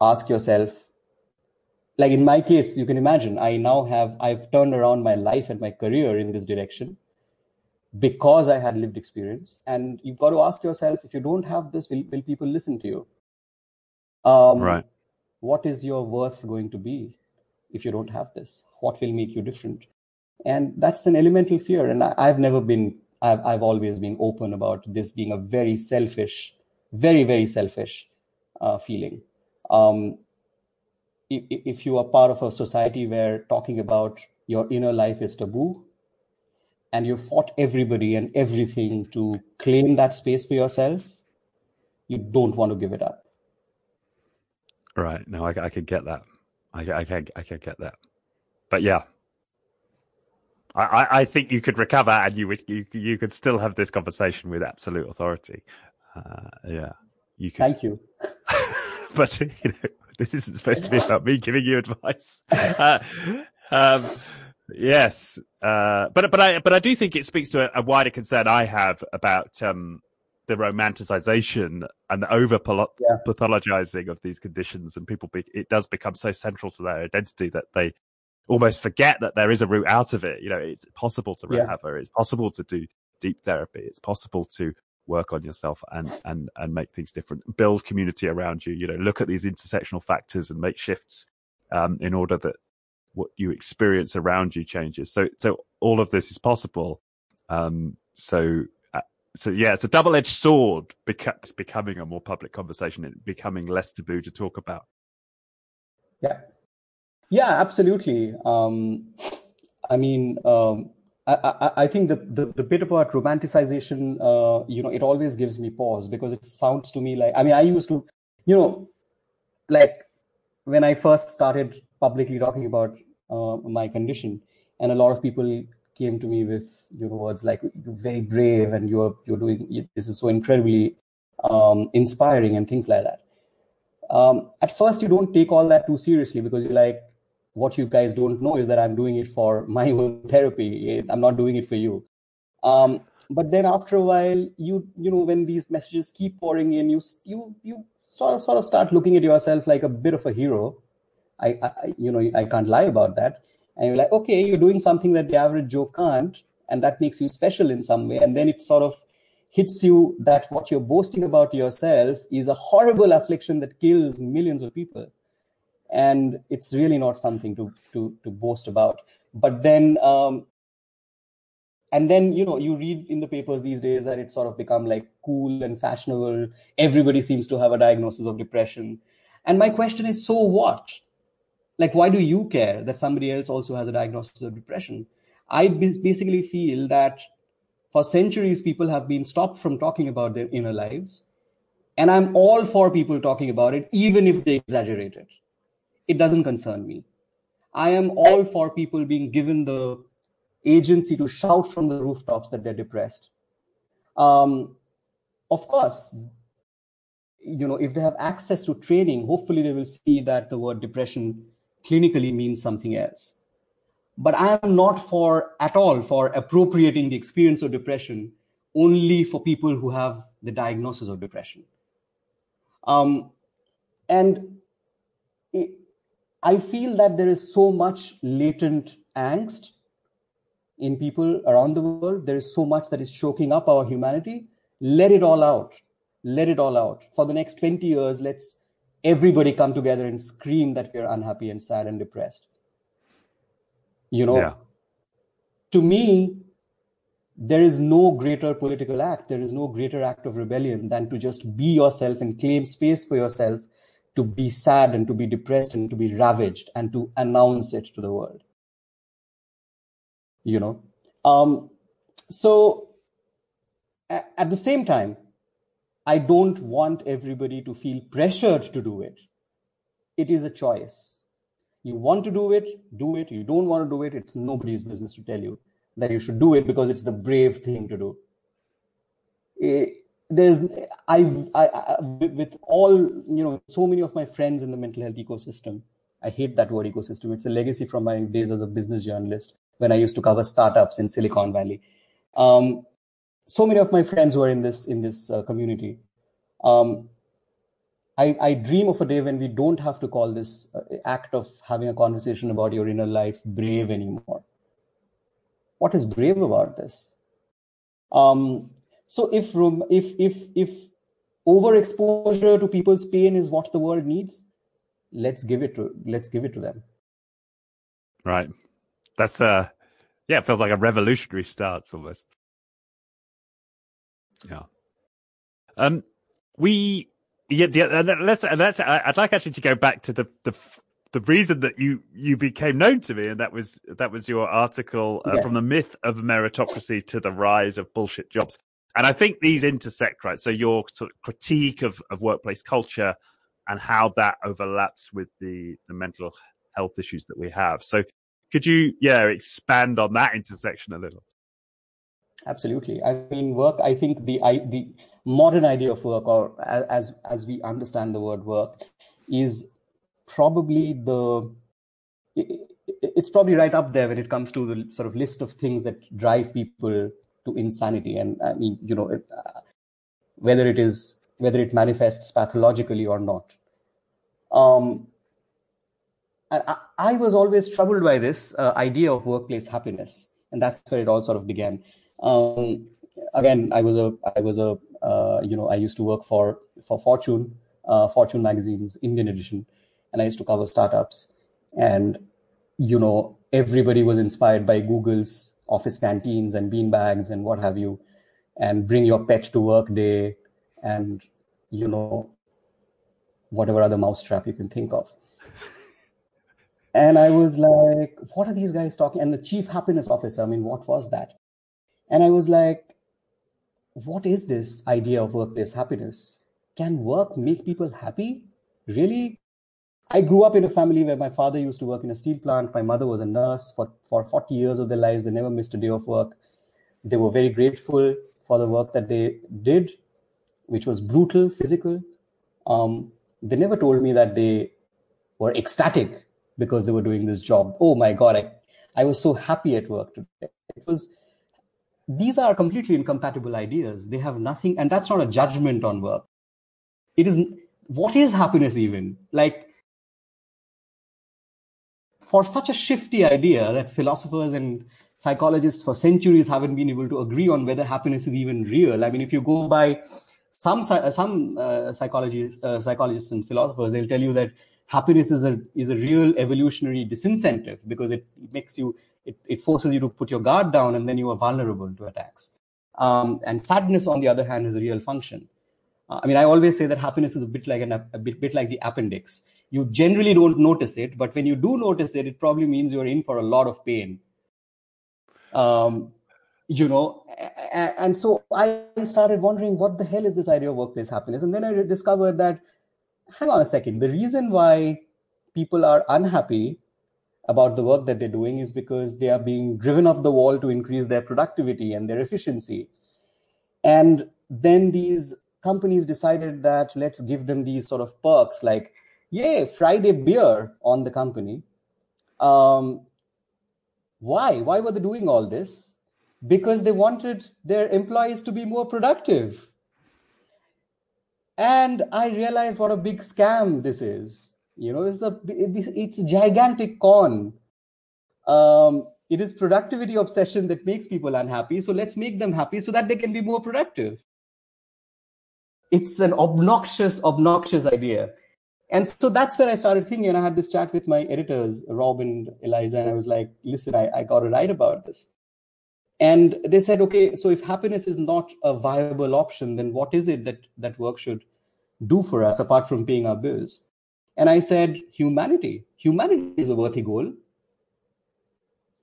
ask yourself, like in my case, you can imagine, I now have, I've turned around my life and my career in this direction because I had lived experience. And you've got to ask yourself, if you don't have this, will, will people listen to you? Um, right. What is your worth going to be if you don't have this? What will make you different? and that's an elemental fear and I, have never been I've, I've always been open about this being a very selfish very very selfish uh, feeling. Um, if, if you are part of a society where talking about your inner life is taboo and you fought everybody and everything to claim that space for yourself you don't want to give it up. Right. No i, I can get that. I, I, can, I can get that. But yeah I, I think you could recover and you would you you could still have this conversation with absolute authority. Uh, yeah, you could. Thank you. [laughs] but you know, this isn't supposed to be about me giving you advice. Uh, um, yes, uh, but but I but I do think it speaks to a, a wider concern I have about um, the romanticization and the over pathologizing of these conditions, and people be, it does become so central to their identity that they almost forget that there is a route out of it. You know, it's possible to recover. Yeah. It's possible to do deep therapy. It's possible to work on yourself and and and make things different build community around you you know look at these intersectional factors and make shifts um, in order that what you experience around you changes so so all of this is possible um, so uh, so yeah it's a double-edged sword because it's becoming a more public conversation and becoming less taboo to talk about yeah yeah absolutely um, i mean um, I, I, think the, the, the, bit about romanticization, uh, you know, it always gives me pause because it sounds to me like, I mean, I used to, you know, like when I first started publicly talking about uh, my condition, and a lot of people came to me with you know words like "you're very brave" and "you're you're doing this is so incredibly um, inspiring" and things like that. Um, at first, you don't take all that too seriously because you're like, what you guys don't know is that I'm doing it for [laughs] my own therapy. I'm not doing it for you. Um, but then after a while, you you know when these messages keep pouring in, you you you sort of sort of start looking at yourself like a bit of a hero. I, I you know I can't lie about that. And you're like, okay, you're doing something that the average Joe can't, and that makes you special in some way. And then it sort of hits you that what you're boasting about yourself is a horrible affliction that kills millions of people and it's really not something to to to boast about. But then um and then you know you read in the papers these days that it's sort of become like cool and fashionable. Everybody seems to have a diagnosis of depression. And my question is so what? Like why do you care that somebody else also has a diagnosis of depression? I basically feel that for centuries people have been stopped from talking about their inner lives. And i'm all for people talking about it even if they exaggerate it it doesn't concern me. I am all for people being given the agency to shout from the rooftops that they're depressed. Um, of course, you know, if they have access to training, hopefully they will see that the word depression clinically means something else. But I am not for at all for appropriating the experience of depression only for people who have the diagnosis of depression. Um, and I feel that there is so much latent angst in people around the world. There is so much that is choking up our humanity. Let it all out. Let it all out. For the next 20 years, let's everybody come together and scream that we're unhappy and sad and depressed. You know, yeah. to me, there is no greater political act, there is no greater act of rebellion than to just be yourself and claim space for yourself to be sad and to be depressed and to be ravaged and to announce it to the world. You know? Um, so at the same time i don't want everybody to feel pressured to do it. It is a choice. You want to do it do it. You don't want to do it it's nobody's business to tell you that you should do it because it's the brave thing to do. It, there's I, I, I with all you know so many of my friends in the mental health ecosystem i hate that word ecosystem. It's a legacy from my days as a business journalist when i used to cover startups in silicon valley. Um, so many of my friends who are in this in this uh, community. Um, I, I dream of a day when we don't have to call this uh, act of having a conversation about your inner life brave anymore. What is brave about this? Um, so if if if if overexposure to people's pain is what the world needs, let's give it to let's give it to them. Right. That's uh yeah, it feels like a revolutionary start almost. Yeah. Um we yeah, yeah let's let's I'd like actually to go back to the the the reason that you you became known to me and that was that was your article uh, yes. from the myth of meritocracy to the rise of bullshit jobs and I think these intersect, right? So your sort of critique of, of workplace culture and how that overlaps with the, the mental health issues that we have. So could you, yeah, expand on that intersection a little? Absolutely. I mean, work. I think the I, the modern idea of work, or as as we understand the word work, is probably the it's probably right up there when it comes to the sort of list of things that drive people to insanity. And i mean you know it, uh, whether it is whether it manifests pathologically or not. Um, I, I, was always troubled by this uh, idea of workplace happiness. And that's where it all sort of began. Um, again i was a i was a uh, you know, I used to work for for Fortune, uh, Fortune magazine's Indian edition, and I used to cover startups. And you know, everybody was inspired by Google's office canteens and bean bags and what have you, and bring your pet to work day, and you know, whatever other mousetrap you can think of. [laughs] And I was like, what are these guys talking? And the chief happiness officer, I mean, what was that? And I was like, what is this idea of workplace happiness? Can work make people happy? Really? I grew up in a family where my father used to work in a steel plant. My mother was a nurse for, for 40 years of their lives. They never missed a day of work. They were very grateful for the work that they did, which was brutal, physical. Um, they never told me that they were ecstatic because they were doing this job. Oh my God, I, I was so happy at work today. It was, these are completely incompatible ideas. They have nothing, and that's not a judgment on work. It is, what is happiness even? Like, for such a shifty idea that philosophers and psychologists for centuries haven't been able to agree on whether happiness is even real. I mean, if you go by some some uh, psychologists, uh, psychologists and philosophers, they'll tell you that happiness is a is a real evolutionary disincentive because it makes you it, it forces you to put your guard down and then you are vulnerable to attacks. Um, and sadness on the other hand is a real function. Uh, i mean i always say that happiness is a bit like an a bit, bit like the appendix you generally don't notice it but when you do notice it it probably means you're in for a lot of pain um, you know and so i started wondering what the hell is this idea of workplace happiness and then i discovered that hang on a second. The reason why people are unhappy about the work that they're doing is because they are being driven up the wall to increase their productivity and their efficiency. And then these companies decided that let's give them these sort of perks like, yay, Friday beer on the company. Um, why? Why were they doing all this? Because they wanted their employees to be more productive and i realized what a big scam this is you know it's a it's a gigantic con um, it is productivity obsession that makes people unhappy so let's make them happy so that they can be more productive it's an obnoxious obnoxious idea and so that's where i started thinking and i had this chat with my editors rob and eliza and i was like listen i, I got to write about this. And they said okay so if happiness is not a viable option then what is it that that work should do for us apart from paying our bills? And i said humanity. Humanity is a worthy goal.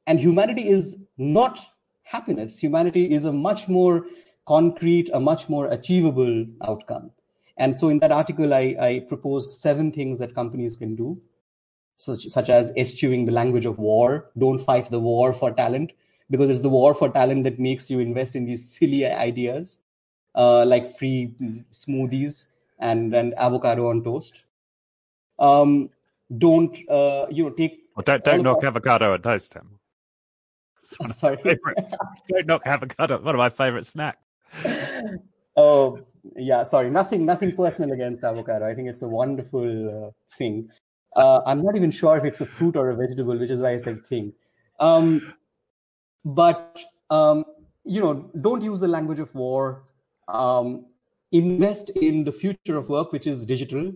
And humanity is not happiness. Humanity is a much more concrete a much more achievable outcome and so in that article i, I proposed seven things that companies can do such, such as eschewing the language of war don't fight the war for talent because it's the war for talent that makes you invest in these silly ideas uh, like free smoothies and and avocado on toast. Um, don't uh, you know take? Well, don't don't knock avocado on toast, Tim. Sorry, [laughs] don't knock avocado. One of my favorite snacks. [laughs] Oh yeah, sorry. Nothing nothing personal against avocado. I think it's a wonderful uh, thing. Uh, I'm not even sure if it's a fruit or a vegetable, which is why I said thing. Um, but um, you know, don't use the language of war. Um, invest in the future of work, which is digital.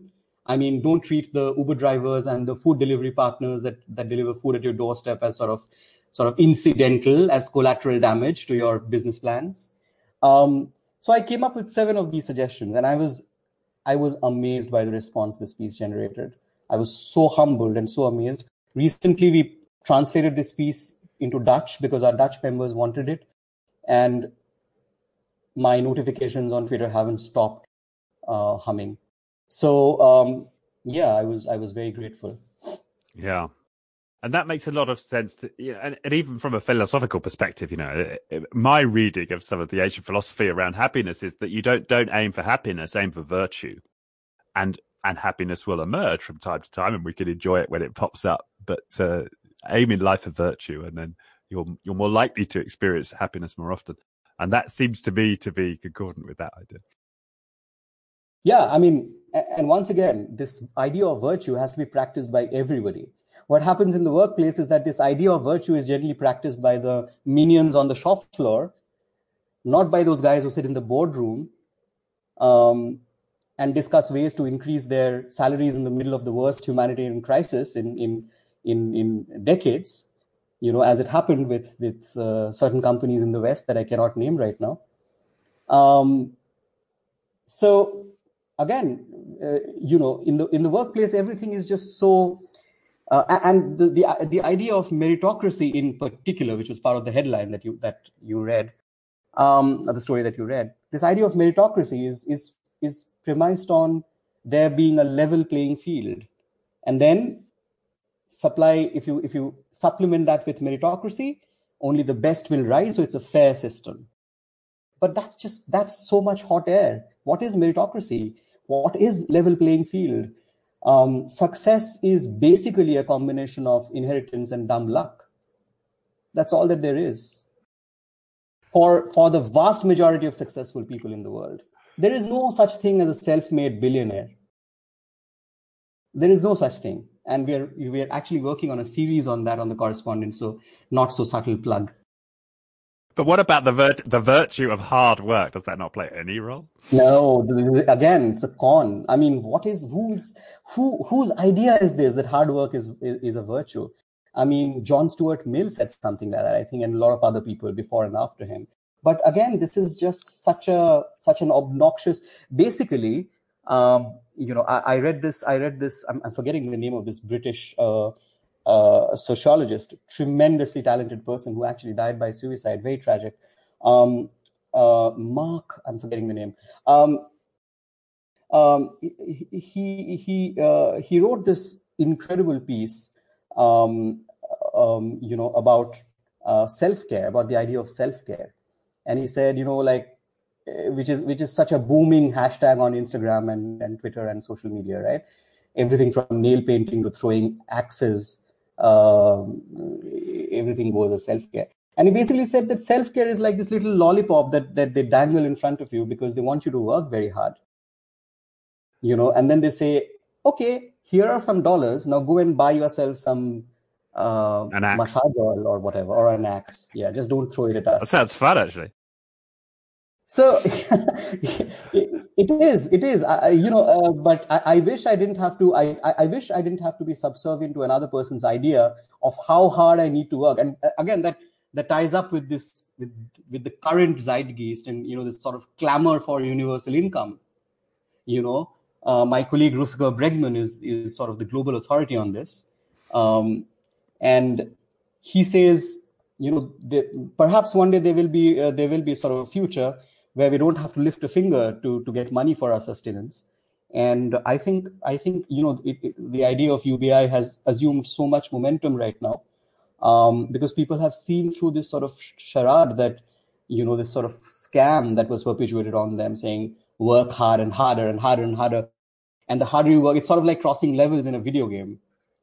I mean, don't treat the Uber drivers and the food delivery partners that, that deliver food at your doorstep as sort of sort of incidental, as collateral damage to your business plans. Um, so I came up with seven of these suggestions, and I was I was amazed by the response this piece generated. I was so humbled and so amazed. Recently, we translated this piece into Dutch because our Dutch members wanted it, and my notifications on Twitter haven't stopped uh, humming. So um, yeah, I was I was very grateful. Yeah, and that makes a lot of sense. To, you know, and, and, even from a philosophical perspective, you know, my reading of some of the ancient philosophy around happiness is that you don't don't aim for happiness, aim for virtue, and and happiness will emerge from time to time, and we can enjoy it when it pops up. But uh, aim in life for virtue, and then you're you're more likely to experience happiness more often and that seems to me to be concordant with that idea yeah i mean and once again this idea of virtue has to be practiced by everybody what happens in the workplace is that this idea of virtue is generally practiced by the minions on the shop floor not by those guys who sit in the boardroom um, and discuss ways to increase their salaries in the middle of the worst humanitarian crisis in in in, in decades. You know, as it happened with with uh, certain companies in the West that I cannot name right now. Um, so again, uh, you know, in the in the workplace, everything is just so. Uh, and the, the the idea of meritocracy in particular, which was part of the headline that you that you read, um, the story that you read, this idea of meritocracy is is is premised on there being a level playing field, and then supply if you if you supplement that with meritocracy, only the best will rise. So it's a fair system. But that's just that's so much hot air. What is meritocracy? what is level playing field? Um, success is basically a combination of inheritance and dumb luck. That's all that there is. For, for the vast majority of successful people in the world, there is no such thing as a self made billionaire. There is no such thing. And we're, we're actually working on a series on that on the correspondent, so not so subtle plug. But what about the vir- the virtue of hard work? Does that not play any role? No, again, it's a con. I mean, what is whose who whose idea is this that hard work is, is, is a virtue? I mean, John Stuart Mill said something like that, I think, and a lot of other people before and after him. But again, this is just such a such an obnoxious. Basically, um, you know, I, I, read this. I read this. I'm, I'm, forgetting the name of this British uh, uh, sociologist, tremendously talented person who actually died by suicide, very tragic. Um, uh, Mark, I'm forgetting the name. Um, um, he he uh, he wrote this incredible piece, um, um, you know, about uh, self care, about the idea of self care, and he said, you know, like eh, which is which is such a booming hashtag on Instagram and, and Twitter and social media, right? Everything from nail painting to throwing axes everything goes as self care. And he basically said that self care is like this little lollipop that, that they dangle in front of you because they want you to work very hard. You know, and then they say, okay, here are some dollars. Now go and buy yourself some uh, massage oil or whatever, or an axe. Yeah, just don't throw it at us. That sounds fun, actually. So [laughs] it, is, it is. I, you know, uh, but I, I, wish I didn't have to. I, I wish I didn't have to be subservient to another person's idea of how hard I need to work. And uh, again, that that ties up with this with with the current zeitgeist and you know this sort of clamor for universal income. You know, uh, my colleague Rutger Bregman is is sort of the global authority on this, um, and he says, you know, perhaps one day there will be uh, there will be sort of a future where we don't have to lift a finger to to get money for our sustenance. And I think I think you know it, it, the idea of UBI has assumed so much momentum right now um, because people have seen through this sort of charade that you know this sort of scam that was perpetuated on them, saying work hard and harder and harder and harder, and the harder you work, it's sort of like crossing levels in a video game,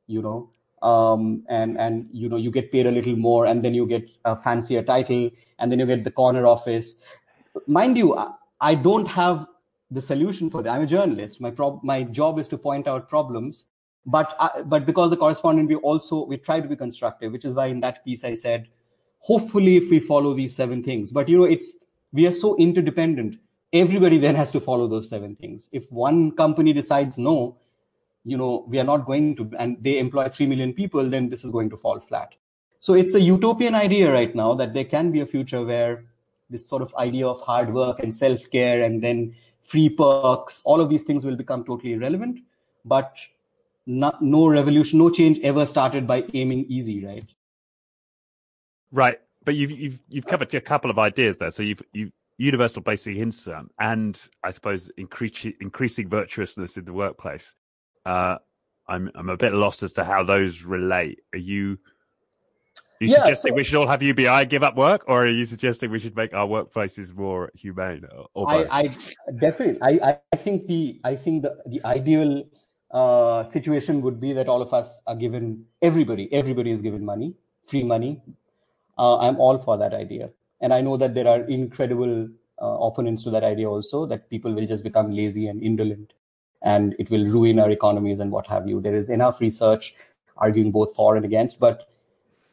you know. Um, and and you know you get paid a little more, and then you get a fancier title, and then you get the corner office, mind you, I don't have the solution for that. I'm a journalist. My prob- my job is to point out problems. But I, but because the correspondent, we also we try to be constructive, which is why in that piece I said, hopefully if we follow these seven things. But you know, it's we are so interdependent. Everybody then has to follow those seven things. If one company decides no, you know, we are not going to, and they employ three million people, then this is going to fall flat. So it's a utopian idea right now that there can be a future where this sort of idea of hard work and self care and then free perks, all of these things will become totally irrelevant. But not, no revolution, no change ever started by aiming easy, right? Right. But you've you've you've covered a couple of ideas there. So you've you universal basic income and I suppose increasing increasing virtuousness in the workplace. Uh, I'm I'm a bit lost as to how those relate. Are you you yeah, suggesting so, we should all have UBI, give up work, or are you suggesting we should make our workplaces more humane? Or, I, I, definitely, I, I think the I think the the ideal uh, situation would be that all of us are given everybody everybody is given money, free money. Uh, I'm all for that idea, and I know that there are incredible uh, opponents to that idea also. That people will just become lazy and indolent, and it will ruin our economies and what have you. There is enough research arguing both for and against, but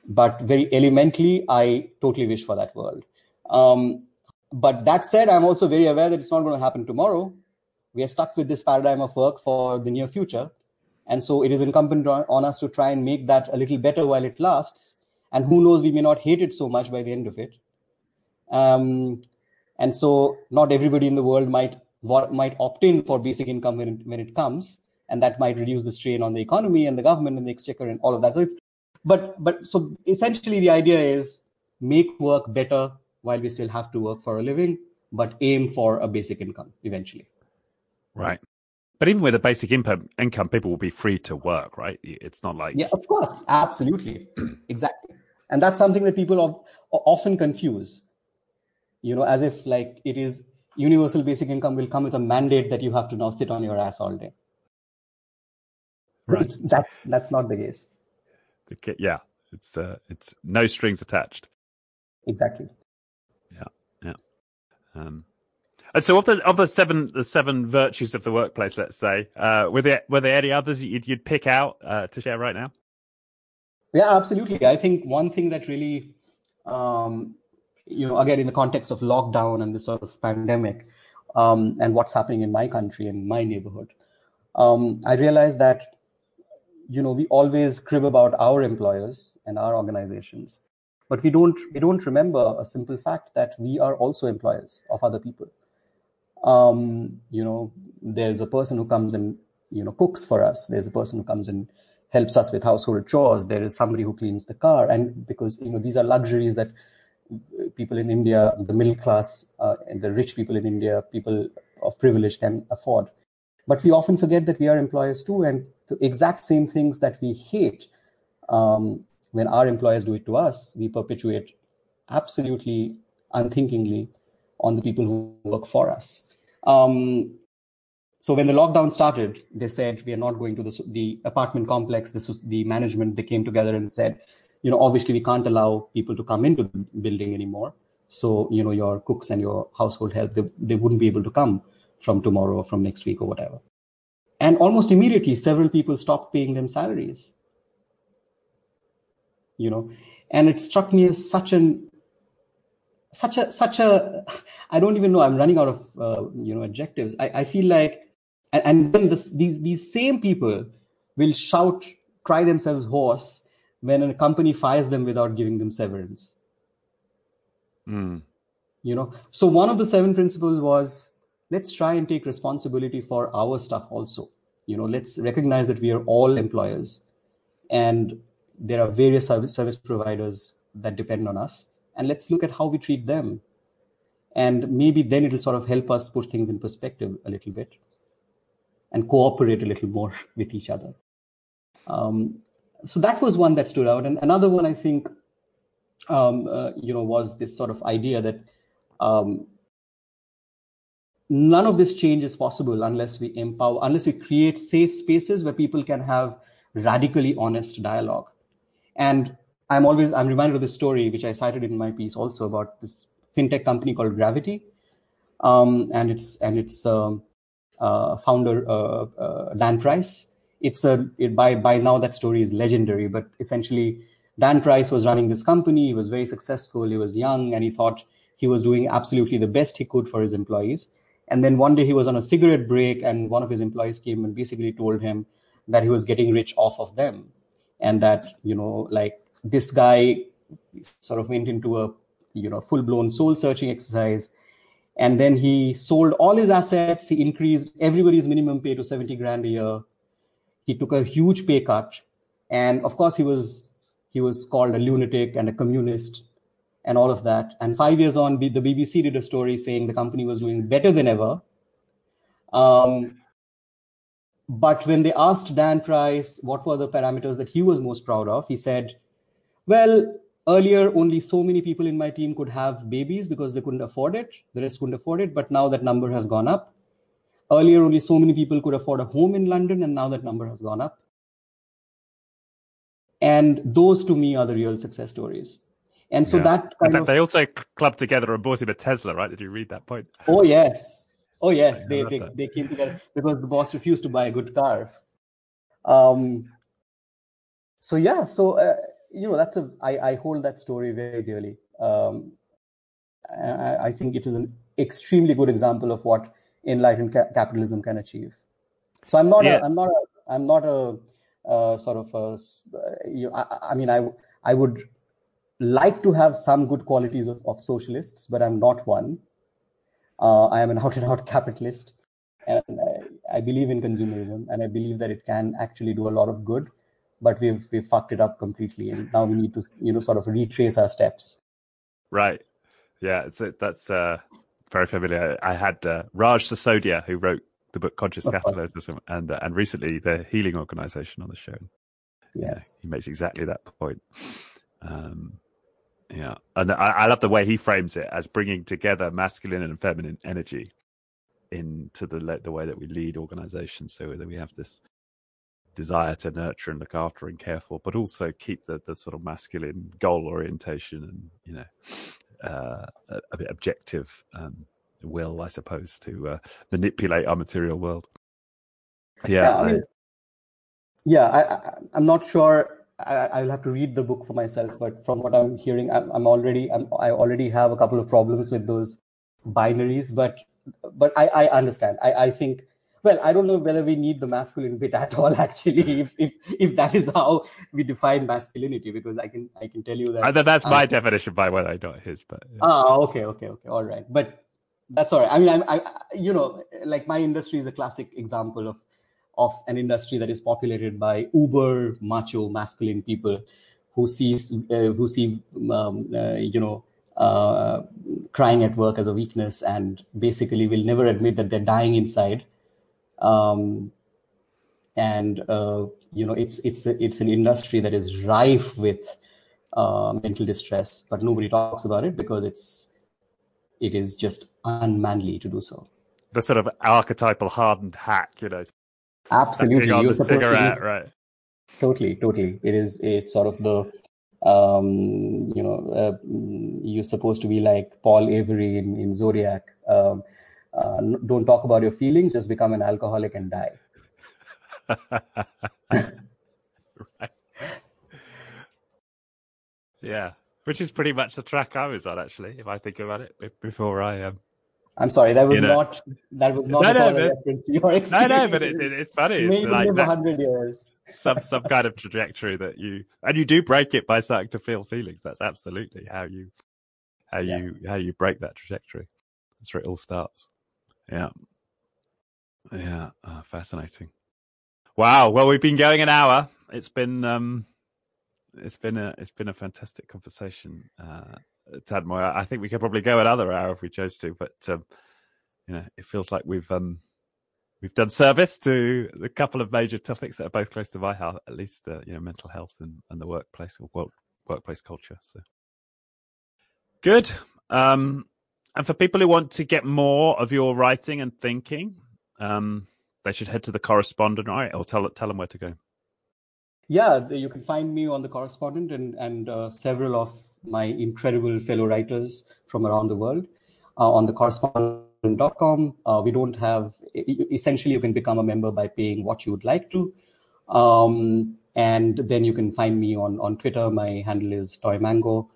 but very elementally, I totally wish for that world. Um, but that said, I'm also very aware that it's not going to happen tomorrow. We are stuck with this paradigm of work for the near future. And so it is incumbent on us to try and make that a little better while it lasts. And who knows, we may not hate it so much by the end of it. Um, and so not everybody in the world might might opt in for basic income when it, when it comes, and that might reduce the strain on the economy and the government and the exchequer and all of that. So it's but but so essentially the idea is make work better while we still have to work for a living, but aim for a basic income eventually. Right. But even with a basic income, income, people will be free to work, right? It's not like yeah, of course, absolutely, [clears throat] exactly, and that's something that people often confuse. You know, as if like it is universal basic income will come with a mandate that you have to now sit on your ass all day. Right. It's, that's that's not the case. Yeah, it's uh, it's no strings attached. Exactly. Yeah, yeah. Um, and so, of the of the seven the seven virtues of the workplace, let's say, uh, were there were there any others you'd, you'd pick out uh, to share right now? Yeah, absolutely. I think one thing that really, um, you know, again in the context of lockdown and this sort of pandemic, um, and what's happening in my country and my neighborhood, um, I realized that, you know, we always crib about our employers and our organizations, but we don't we don't remember a simple fact that we are also employers of other people. Um, you know there's a person who comes and you know cooks for us. There's a person who comes and helps us with household chores. There is somebody who cleans the car. And because you know these are luxuries that people in india the middle class uh, and the rich people in india people of privilege can afford. But we often forget that we are employers too and the exact same things that we hate um, when our employers do it to us we perpetuate absolutely unthinkingly on the people who work for us um, so when the lockdown started, they said we are not going to the, the apartment complex. This was the management. They came together and said, you know, obviously we can't allow people to come into the building anymore. So you know, your cooks and your household help they, they wouldn't be able to come from tomorrow or from next week or whatever. And almost immediately, several people stopped paying them salaries. You know, and it struck me as such an such a such a i don't even know i'm running out of uh, you know adjectives i, I feel like and, and then this, these these same people will shout cry themselves hoarse when a company fires them without giving them severance mm. you know so one of the seven principles was let's try and take responsibility for our stuff also. You know let's recognize that we are all employers and there are various service, service providers that depend on us and let's look at how we treat them. And maybe then it'll sort of help us put things in perspective a little bit and cooperate a little more [laughs] with each other. Um, so that was one that stood out. And another one i think um, uh, you know was this sort of idea that um, none of this change is possible unless we empower unless we create safe spaces where people can have radically honest dialogue and I'm always I'm reminded of this story which I cited in my piece also about this fintech company called Gravity, um, and its and its um, uh, founder uh, uh, Dan Price. It's a it, by by now that story is legendary, but essentially Dan Price was running this company. He was very successful. He was young, and he thought he was doing absolutely the best he could for his employees. And then one day he was on a cigarette break, and one of his employees came and basically told him that he was getting rich off of them, and that you know like this guy sort of went into a you know full blown soul searching exercise. And then he sold all his assets. He increased everybody's minimum pay to 70 grand a year. He took a huge pay cut. And of course he was he was called a lunatic and a communist and all of that and 5 years on the bbc did a story saying the company was doing better than ever um, but when they asked dan price what were the parameters that he was most proud of he said well, earlier only so many people in my team could have babies because they couldn't afford it. The rest couldn't afford it. But now that number has gone up. Earlier, only so many people could afford a home in London, and now that number has gone up. And those to me are the real success stories. And so yeah. that kind of, they also clubbed together and bought him a Tesla, right? Did you read that point? Oh yes, oh yes, they they, they came together because the boss refused to buy a good car. Um. So yeah, so uh, you know that's a I, I hold that story very dearly um, I, I think it is an extremely good example of what enlightened ca- capitalism can achieve. So I'm not, Yeah. a, I'm not, a, I'm not a, uh, sort of a, uh, you, I, I mean, I, I would like to have some good qualities of, of socialists, but I'm not one. Uh, I am an [laughs] out and out capitalist, and I, I believe in consumerism, and I believe that it can actually do a lot of good. But we've we've fucked it up completely, and now we need to you know sort of retrace our steps. Right. Yeah, it's that's uh, very familiar. I had uh, Raj Sisodia, who wrote the book Conscious Of course. Capitalism, and uh, and recently the Healing Organization on the show. Yeah, he makes exactly that point. Um, yeah, and I, I love the way he frames it as bringing together masculine and feminine energy into the the way that we lead organizations, so that we have this desire to nurture and look after and care for, but also keep the, the sort of masculine goal orientation and you know uh, a, a bit objective um, will, I suppose, to uh, manipulate our material world. Yeah, Yeah, I mean, yeah, I, I, I'm not sure. I, I'll have to read the book for myself, but from what I'm hearing, I'm, I'm already, I'm, I already have a couple of problems with those binaries. But, but I, I understand. I, I think. Well, I don't know whether we need the masculine bit at all. [laughs] Actually, if if if that is how we define masculinity, because I can I can tell you that. I, that's my uh, definition by what I know his, but yeah. Ah, okay, okay, okay, all right. But that's all right. I mean, I'm, I, I- you know, like my industry is a classic example of of an industry that is populated by uber macho masculine people who sees uh, who see um, uh, you know uh, crying at work as a weakness and basically will never admit that they're dying inside. Um, and uh, you know, it's it's it's an industry that is rife with uh, mental distress, but nobody talks about it because it's it is just unmanly to do so. the sort of archetypal hardened hack, you know, Absolutely, you're supposed to be right? totally, totally. It is it's sort of the um, you know uh, you're supposed to be like Paul Avery in in Zodiac. Um, uh, don't talk about your feelings. Just become an alcoholic and die. [laughs] right. Yeah, which is pretty much the track I was on, actually, if I think about it. Before I um, I'm sorry, that was You know. not that was not No, no, but- reference to your experience. no, no, but it, it, it's funny. It's Maybe like that, hundred years. some some kind of trajectory that you and you do break it by starting to feel feelings. That's absolutely how you how Yeah. you how you break that trajectory. That's where it all starts. Yeah, yeah, uh, fascinating. Wow. Well, we've been going an hour. It's been um, it's been a it's been a fantastic conversation, uh, Tanmoy. I think we could probably go another hour if we chose to, but um, you know, it feels like we've um we've done service to the couple of major topics that are both close to my heart, at least uh, you know mental health and, and the workplace or work, workplace culture. So good. Um, and for people who want to get more of your writing and thinking, um, they should head to the correspondent, right? Or tell tell them where to go. Yeah, you can find me on the correspondent and and uh, several of my incredible fellow writers from around the world uh, on the correspondent.com. Uh, we don't have essentially you can become a member by paying what you would like to. Um, and then you can find me on on Twitter. My handle is Toy Mango.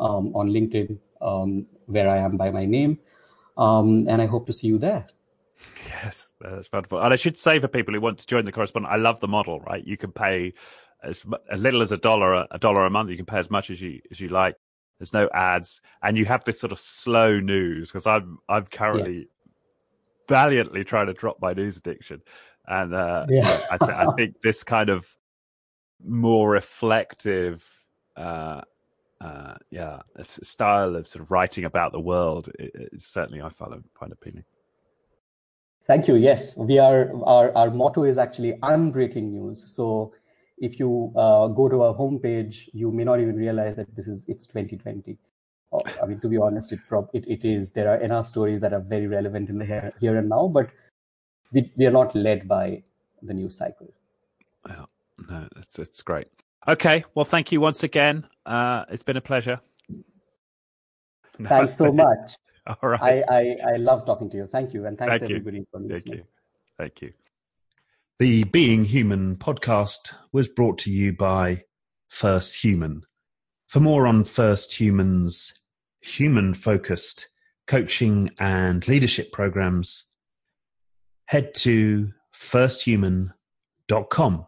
Um, on LinkedIn, um, where I am by my name. Um, and I hope to see you there. Yes, that's wonderful. And I should say for people who want to join the correspondent, I love the model. Right, you can pay as as little as a dollar a dollar a month. You can pay as much as you as you like. There's no ads, and you have this sort of slow news because I'm I'm currently valiantly trying to drop my news addiction, and uh, Yeah. I, th- I think [laughs] this kind of more reflective. Uh, uh, yeah, style of sort of writing about the world i- is certainly I find find appealing. Thank you. Yes, we are. Our our motto is actually unbreaking news. So if you uh, go to our homepage, you may not even realize that this is it's 2020. Oh, I mean, to be honest, it, prob- it it is. There are enough stories that are very relevant in the here, here and now, but we we are not led by the news cycle. Yeah, no, that's, it's great. Okay, well, thank you once again. Uh, it's been a pleasure. Thanks so [laughs] much. [laughs] All right, I, I I love talking to you. Thank you, and thanks Thank you. everybody for listening. thank you, thank you. The Being Human podcast was brought to you by First Human. For more on First Human's human focused coaching and leadership programs, head to firsthuman.com.